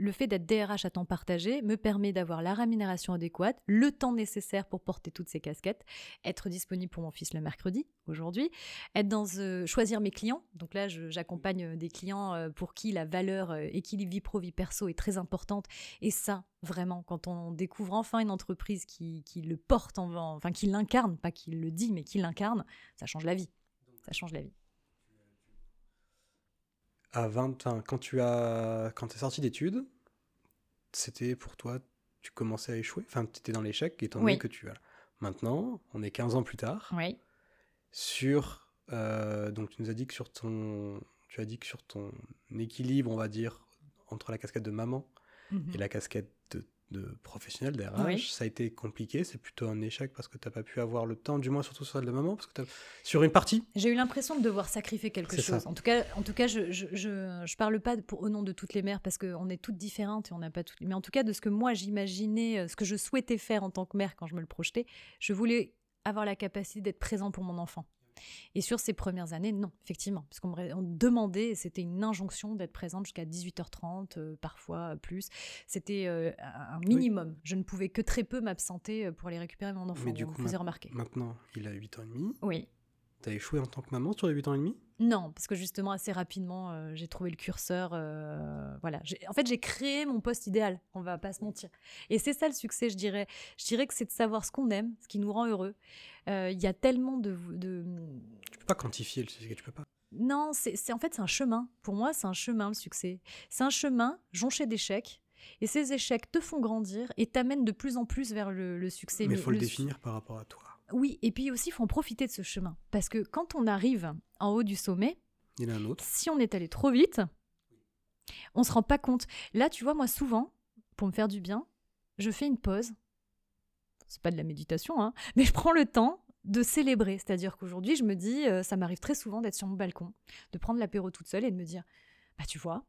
le fait d'être DRH à temps partagé me permet d'avoir la rémunération adéquate, le temps nécessaire pour porter toutes ces casquettes, être disponible pour mon fils le mercredi aujourd'hui, être dans euh, choisir mes clients. Donc là, j'accompagne euh, des clients euh, pour qui la valeur équilibre vie pro vie perso est très importante. Et ça, vraiment, quand on découvre enfin une entreprise qui, le porte en enfin qui l'incarne, pas qui le dit, mais qui l'incarne, ça change la vie. Ça change la vie
à 20, quand tu as, quand es sorti d'études, c'était pour toi, tu commençais à échouer, enfin, tu étais dans l'échec, étant donné que tu as. Maintenant, on est 15 ans plus tard.
Oui.
Sur, euh, donc tu nous as dit que sur ton, tu as dit que sur ton équilibre, on va dire, entre la casquette de maman mhm. et la casquette de professionnel d'RH, ça a été compliqué, c'est plutôt un échec parce que tu n'as pas pu avoir le temps, du moins surtout sur celle de maman, parce que sur une partie.
J'ai eu l'impression de devoir sacrifier quelque chose. En tout cas, en tout cas, je je, je, parle pas pour, au nom de toutes les mères parce qu'on est toutes différentes et on n'a pas toutes. Mais en tout cas, de ce que moi j'imaginais, euh, ce que je souhaitais faire en tant que mère quand je me le projetais, je voulais avoir la capacité d'être présent pour mon enfant. Et sur ces premières années, non, effectivement, parce qu'on me demandait, c'était une injonction d'être présente jusqu'à 18h30, euh, parfois plus. C'était euh, un minimum. Je ne pouvais que très peu m'absenter euh, pour aller récupérer mon enfant.
Mais du coup, remarquer. maintenant, il a 8 ans et demi.
Oui.
T'as échoué en tant que maman sur les 8 ans et demi?
Non, parce que justement, assez rapidement, euh, j'ai trouvé le curseur. Euh, voilà. En fait, j'ai créé mon poste idéal, on va pas se mentir. Et c'est ça le succès, je dirais. Je dirais que c'est de savoir ce qu'on aime, ce qui nous rend heureux. Euh, il y a tellement de, de...
Tu peux pas quantifier le succès, tu peux pas.
Non, c'est en fait, c'est un chemin. Pour moi, c'est un chemin, le succès. C'est un chemin jonché d'échecs. Et ces échecs te font grandir et t'amènent de plus en plus vers le, succès.
Mais il faut le définir par rapport à toi.
Oui, et puis aussi, il faut en profiter de ce chemin. Parce que quand on arrive en haut du sommet,
il y en a un autre.
si on est allé trop vite, on se rend pas compte. Là, tu vois, moi, souvent, pour me faire du bien, je fais une pause. C'est pas de la méditation, hein, mais je prends le temps de célébrer. C'est-à-dire qu'aujourd'hui, je me dis, euh, ça m'arrive très souvent d'être sur mon balcon, de prendre l'apéro toute seule et de me dire, bah tu vois,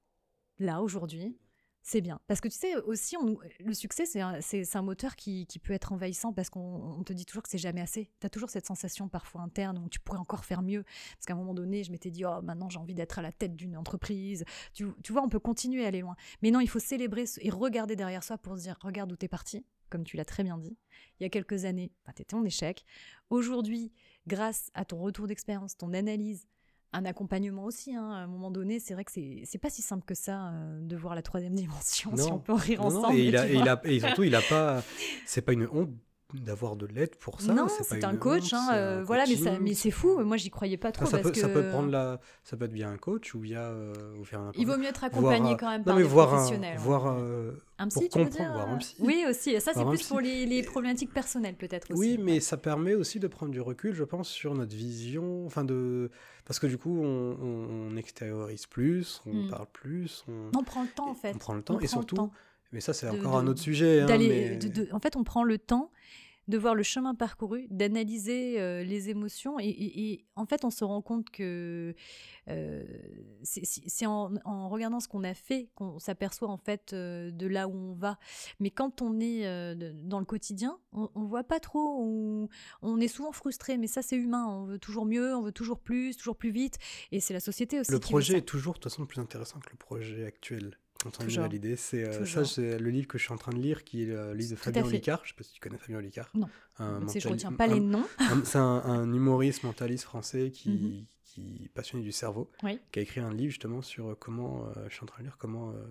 là, aujourd'hui, c'est bien. Parce que tu sais, aussi, le succès, c'est un, moteur qui, peut être envahissant parce qu'on te dit toujours que c'est jamais assez. Tu as toujours cette sensation parfois interne où tu pourrais encore faire mieux. Parce qu'à un moment donné, je m'étais dit, oh, maintenant j'ai envie d'être à la tête d'une entreprise. Tu, vois, on peut continuer à aller loin. Mais non, il faut célébrer et regarder derrière soi pour se dire, regarde où tu es parti, comme tu l'as très bien dit. Il y a quelques années, bah, tu étais en échec. Aujourd'hui, grâce à ton retour d'expérience, ton analyse, un accompagnement aussi. Hein. À un moment donné, c'est vrai que c'est pas si simple que ça euh, de voir la troisième dimension, si on peut en rire ensemble.
et, il a, et, il a, et, surtout, il a pas. C'est pas une honte d'avoir de l'aide pour ça.
Non, c'est un coach, hein, euh, voilà, mais, mais c'est fou. Moi, j'y croyais pas trop.
ça,
parce
peut, ça peut prendre la, ça peut être bien un coach ou via, euh, ou faire un.
Il vaut mieux être accompagné quand même par des professionnels.
voir un,
un psy, tu veux dire voir un psy. Oui, aussi. Ça, c'est plus pour les, les problématiques personnelles, peut-être aussi.
Oui, mais ça permet aussi de prendre du recul, je pense, sur notre vision, enfin de, parce que du coup, on, on, extériorise plus, on hmm. parle plus,
on... on prend le temps en fait.
On prend le temps et surtout. Mais ça, c'est encore un autre sujet. Hein, mais...
en fait, on prend le temps de voir le chemin parcouru, d'analyser euh, les émotions. Et, en fait, on se rend compte que euh, c'est en, regardant ce qu'on a fait qu'on s'aperçoit en fait euh, de là où on va. Mais quand on est dans le quotidien, on, ne voit pas trop. On, est souvent frustré, mais ça c'est humain. On veut toujours mieux, on veut toujours plus, toujours plus vite. Et c'est la société aussi.
Le projet est toujours de toute façon plus intéressant que le projet actuel. Une
Toujours.
nouvelle idée. C'est euh, ça, c'est le livre que je suis en train de lire, qui est le livre de Fabien. Olicard. Je sais pas si tu connais Fabien Olicard.
Non.
Un
je retiens pas les noms.
C'est un, un humoriste mentaliste français qui,
Mhm.
qui est passionné du cerveau,
Oui.
qui a écrit un livre justement sur comment, euh, je suis en train de lire, comment euh,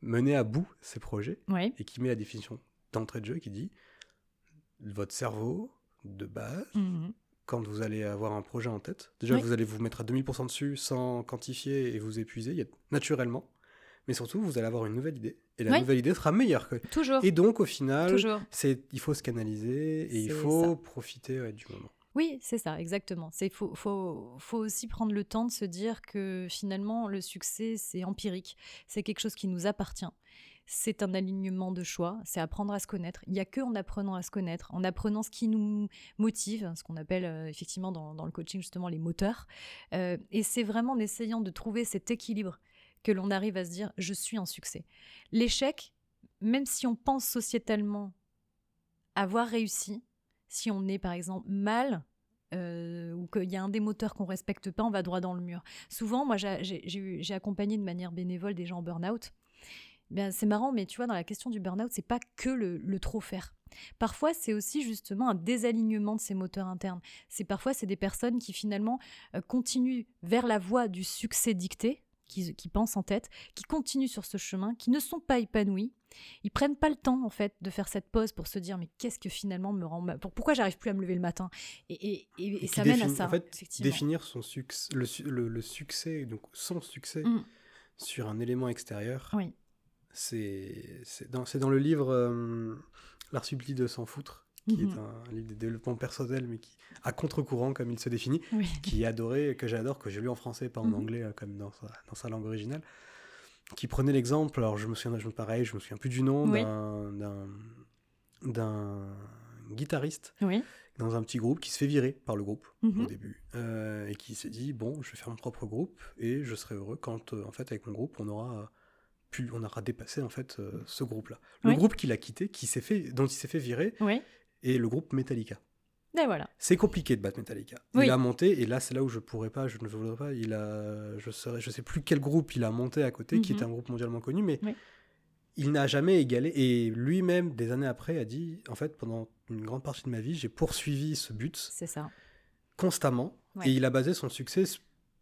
mener à bout ses projets,
Oui.
et qui met la définition d'entrée de jeu, qui dit votre cerveau de base,
Mhm.
quand vous allez avoir un projet en tête, déjà
Oui.
vous allez vous mettre à 2000% dessus sans quantifier et vous épuiser, il y a- naturellement, mais surtout vous allez avoir une nouvelle idée, et la nouvelle idée sera meilleure que...
Toujours.
Et donc au final, c'est il faut se canaliser et il faut
ça.
profiter ouais, du moment.
Oui, c'est ça, exactement. Il faut, faut, faut aussi prendre le temps de se dire que finalement, le succès, c'est empirique. C'est quelque chose qui nous appartient. C'est un alignement de choix, c'est apprendre à se connaître. Il n'y a que en apprenant à se connaître, en apprenant ce qui nous motive, ce qu'on appelle euh, effectivement dans, dans le coaching justement les moteurs. Euh, et c'est vraiment en essayant de trouver cet équilibre que l'on arrive à se dire je suis un succès. L'échec, même si on pense sociétalement avoir réussi, si on est par exemple mal euh, ou qu'il y a un des moteurs qu'on respecte pas, on va droit dans le mur. Souvent, moi, j'ai- accompagné de manière bénévole des gens en burn-out. Ben, c'est marrant, mais tu vois, dans la question du burn-out, c'est pas que le, le trop faire. Parfois, c'est aussi justement un désalignement de ces moteurs internes. C'est parfois c'est des personnes qui finalement euh, continuent vers la voie du succès dicté, qui, pensent en tête, qui continuent sur ce chemin, qui ne sont pas épanouis. Ils prennent pas le temps en fait de faire cette pause pour se dire mais qu'est-ce que finalement me rend pourquoi j'arrive plus à me lever le matin? Et, et, et- et
Et
ça mène à ça
En fait,
effectivement.
définir son succès, le, su- le- le succès, donc son succès
Mm.
sur un élément extérieur,
Oui.
c'est dans, le livre euh, L'art subtil de s'en foutre, qui
Mhm.
est un livre de développement personnel, mais qui à contre-courant, comme il se définit,
Oui.
qui est adoré, que j'adore, que j'ai lu en français, pas en
Mhm.
anglais, euh, comme dans sa, dans sa langue originale, qui prenait l'exemple, alors je me souviens, je, pareil, je me souviens plus du nom,
Oui.
d'un- guitariste
Oui.
dans un petit groupe qui se fait virer par le groupe au
Mhm.
début euh, et qui s'est dit bon je vais faire mon propre groupe et je serai heureux quand euh, en fait avec mon groupe on aura pu on aura dépassé en fait euh, ce groupe là le
Oui.
groupe qu'il a quitté qui s'est fait dont il s'est fait virer
Oui.
Est le groupe Metallica
Et voilà.
c'est compliqué de battre Metallica
Oui.
il a monté et là c'est là où je pourrais pas je ne voudrais pas il a je serais je sais plus quel groupe il a monté à côté qui
Mhm.
était un groupe mondialement connu mais
Oui.
il n'a jamais égalé et lui-même des années après a dit en fait pendant une grande partie de ma vie j'ai poursuivi ce but
C'est ça.
constamment
Ouais.
et il a basé son succès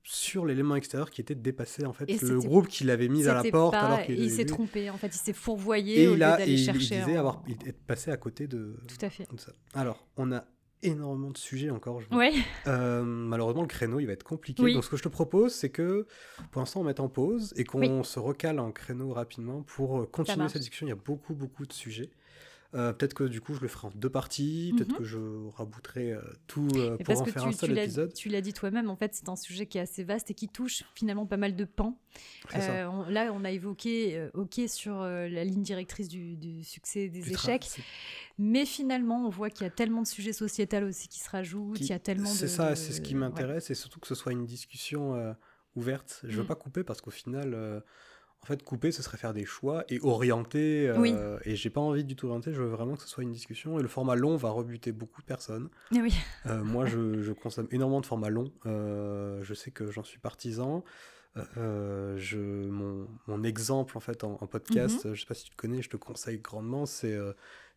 sur l'élément extérieur qui était de dépasser en fait
Et
le groupe qu'il avait mis à la porte
pas-
alors qu'il
il s'est trompé en fait, il s'est fourvoyé
et
au
il
lieu d'aller
il, il
chercher.
disait
en-
avoir il passé à côté de,
Tout à fait.
de ça. Alors, on a énormément de sujets encore. je-
Ouais.
Euh, malheureusement, le créneau, il va être compliqué.
Oui.
Donc, ce que je te propose, c'est que pour l'instant, on mette en pause et qu'on
Oui.
se recale en créneau rapidement pour euh, continuer cette discussion. Il y a beaucoup, beaucoup de sujets. Euh, peut-être que du coup, je le ferai en deux parties. Peut-être
Mhm.
que je rabouterai euh, tout euh, pour en faire
tu,
un seul épisode.
tu l'as dit toi-même, en fait, c'est un sujet qui est assez vaste et qui touche finalement pas mal de pans. On- là, on a évoqué, ok, sur la ligne directrice du, du succès et des
Du
échecs, mais finalement, on voit qu'il y a tellement de sujets sociétals aussi qui se rajoutent,
qui-
il y a tellement de.
C'est ça,
de-
c'est ce qui
ouais.
m'intéresse et surtout que ce soit une discussion ouverte. Je veux
Mm.
pas couper parce qu'au final, en fait, couper, ce serait faire des choix et orienter. euh,
Oui.
Et j'ai pas envie du tout orienter. Je veux vraiment que ce soit une discussion. Et le format long va rebuter beaucoup de personnes.
Ah Oui,
Euh, moi, je, je consomme énormément de formats longs. Euh, je sais que j'en suis partisan. Euh, je, mon, mon exemple en fait en, en podcast,
Mhm.
je sais pas si tu le connais, je te conseille grandement, c'est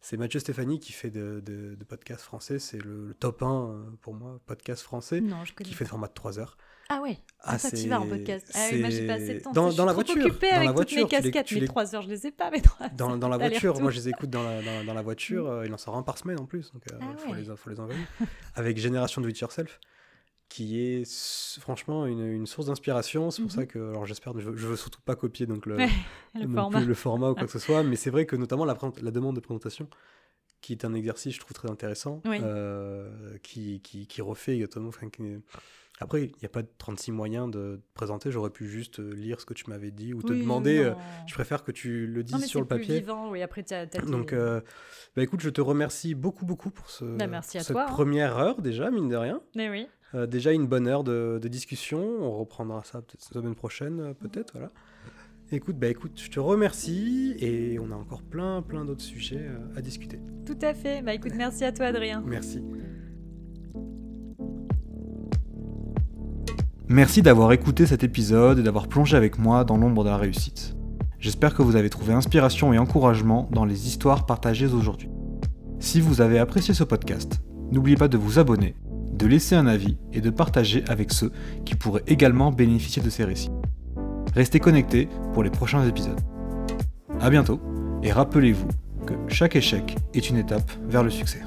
c'est Mathieu Stéphanie qui fait de, de, de podcasts français, c'est le, le top 1 euh, pour moi, podcast français,
non, je connais.
qui fait le format de 3 heures.
Ah ouais,
Ah,
ça tu vas en podcast. Ah oui, moi j'ai pas assez de temps.
Dans, la
trop
voiture,
occupée
dans
avec
la
toutes mes
voiture, tu les-
casquettes.
tu
mes
les-
3 heures, je les ai pas, mes 3
dans, dans la voiture, moi je les écoute dans la, dans, dans la voiture, euh, il en sort un par semaine en plus, donc il
Ah
faut,
ouais.
les, faut les envoyer. Avec Génération Do It Yourself, qui est franchement une, une source d'inspiration. C'est pour
Mhm.
ça que, alors j'espère, je, je veux surtout pas copier donc le,
Ouais, le
non
format.
plus le format ou quoi que ce soit, mais c'est vrai que notamment la, demande de présentation, qui est un exercice, je trouve très intéressant,
Oui.
euh, qui, qui, qui refait exactement. enfin, qui- Après, il n'y a pas de 36 moyens de te présenter. J'aurais pu juste euh, lire ce que tu m'avais dit ou te
Oui,
demander. euh,
non.
je préfère que tu le
Non,
dises
mais
sur le
c'est plus
papier.
vivant, oui, après t'as, t'as
Donc, euh, bah écoute, je te remercie beaucoup, beaucoup pour, ce,
Bah, merci
cette
toi, hein.
première heure déjà, mine de rien.
Mais oui.
Euh, déjà une bonne heure de, de discussion. On reprendra ça peut-être la semaine prochaine, peut-être. Voilà. Écoute, bah écoute, je te remercie et on a encore plein, plein d'autres sujets à discuter.
Tout à fait. Bah écoute, merci à toi, Adrien.
Merci. Merci d'avoir écouté cet épisode et d'avoir plongé avec moi dans l'ombre de la réussite. J'espère que vous avez trouvé inspiration et encouragement dans les histoires partagées aujourd'hui. Si vous avez apprécié ce podcast, n'oubliez pas de vous abonner, de laisser un avis et de partager avec ceux qui pourraient également bénéficier de ces récits. Restez connectés pour les prochains épisodes. A bientôt et rappelez-vous que chaque échec est une étape vers le succès.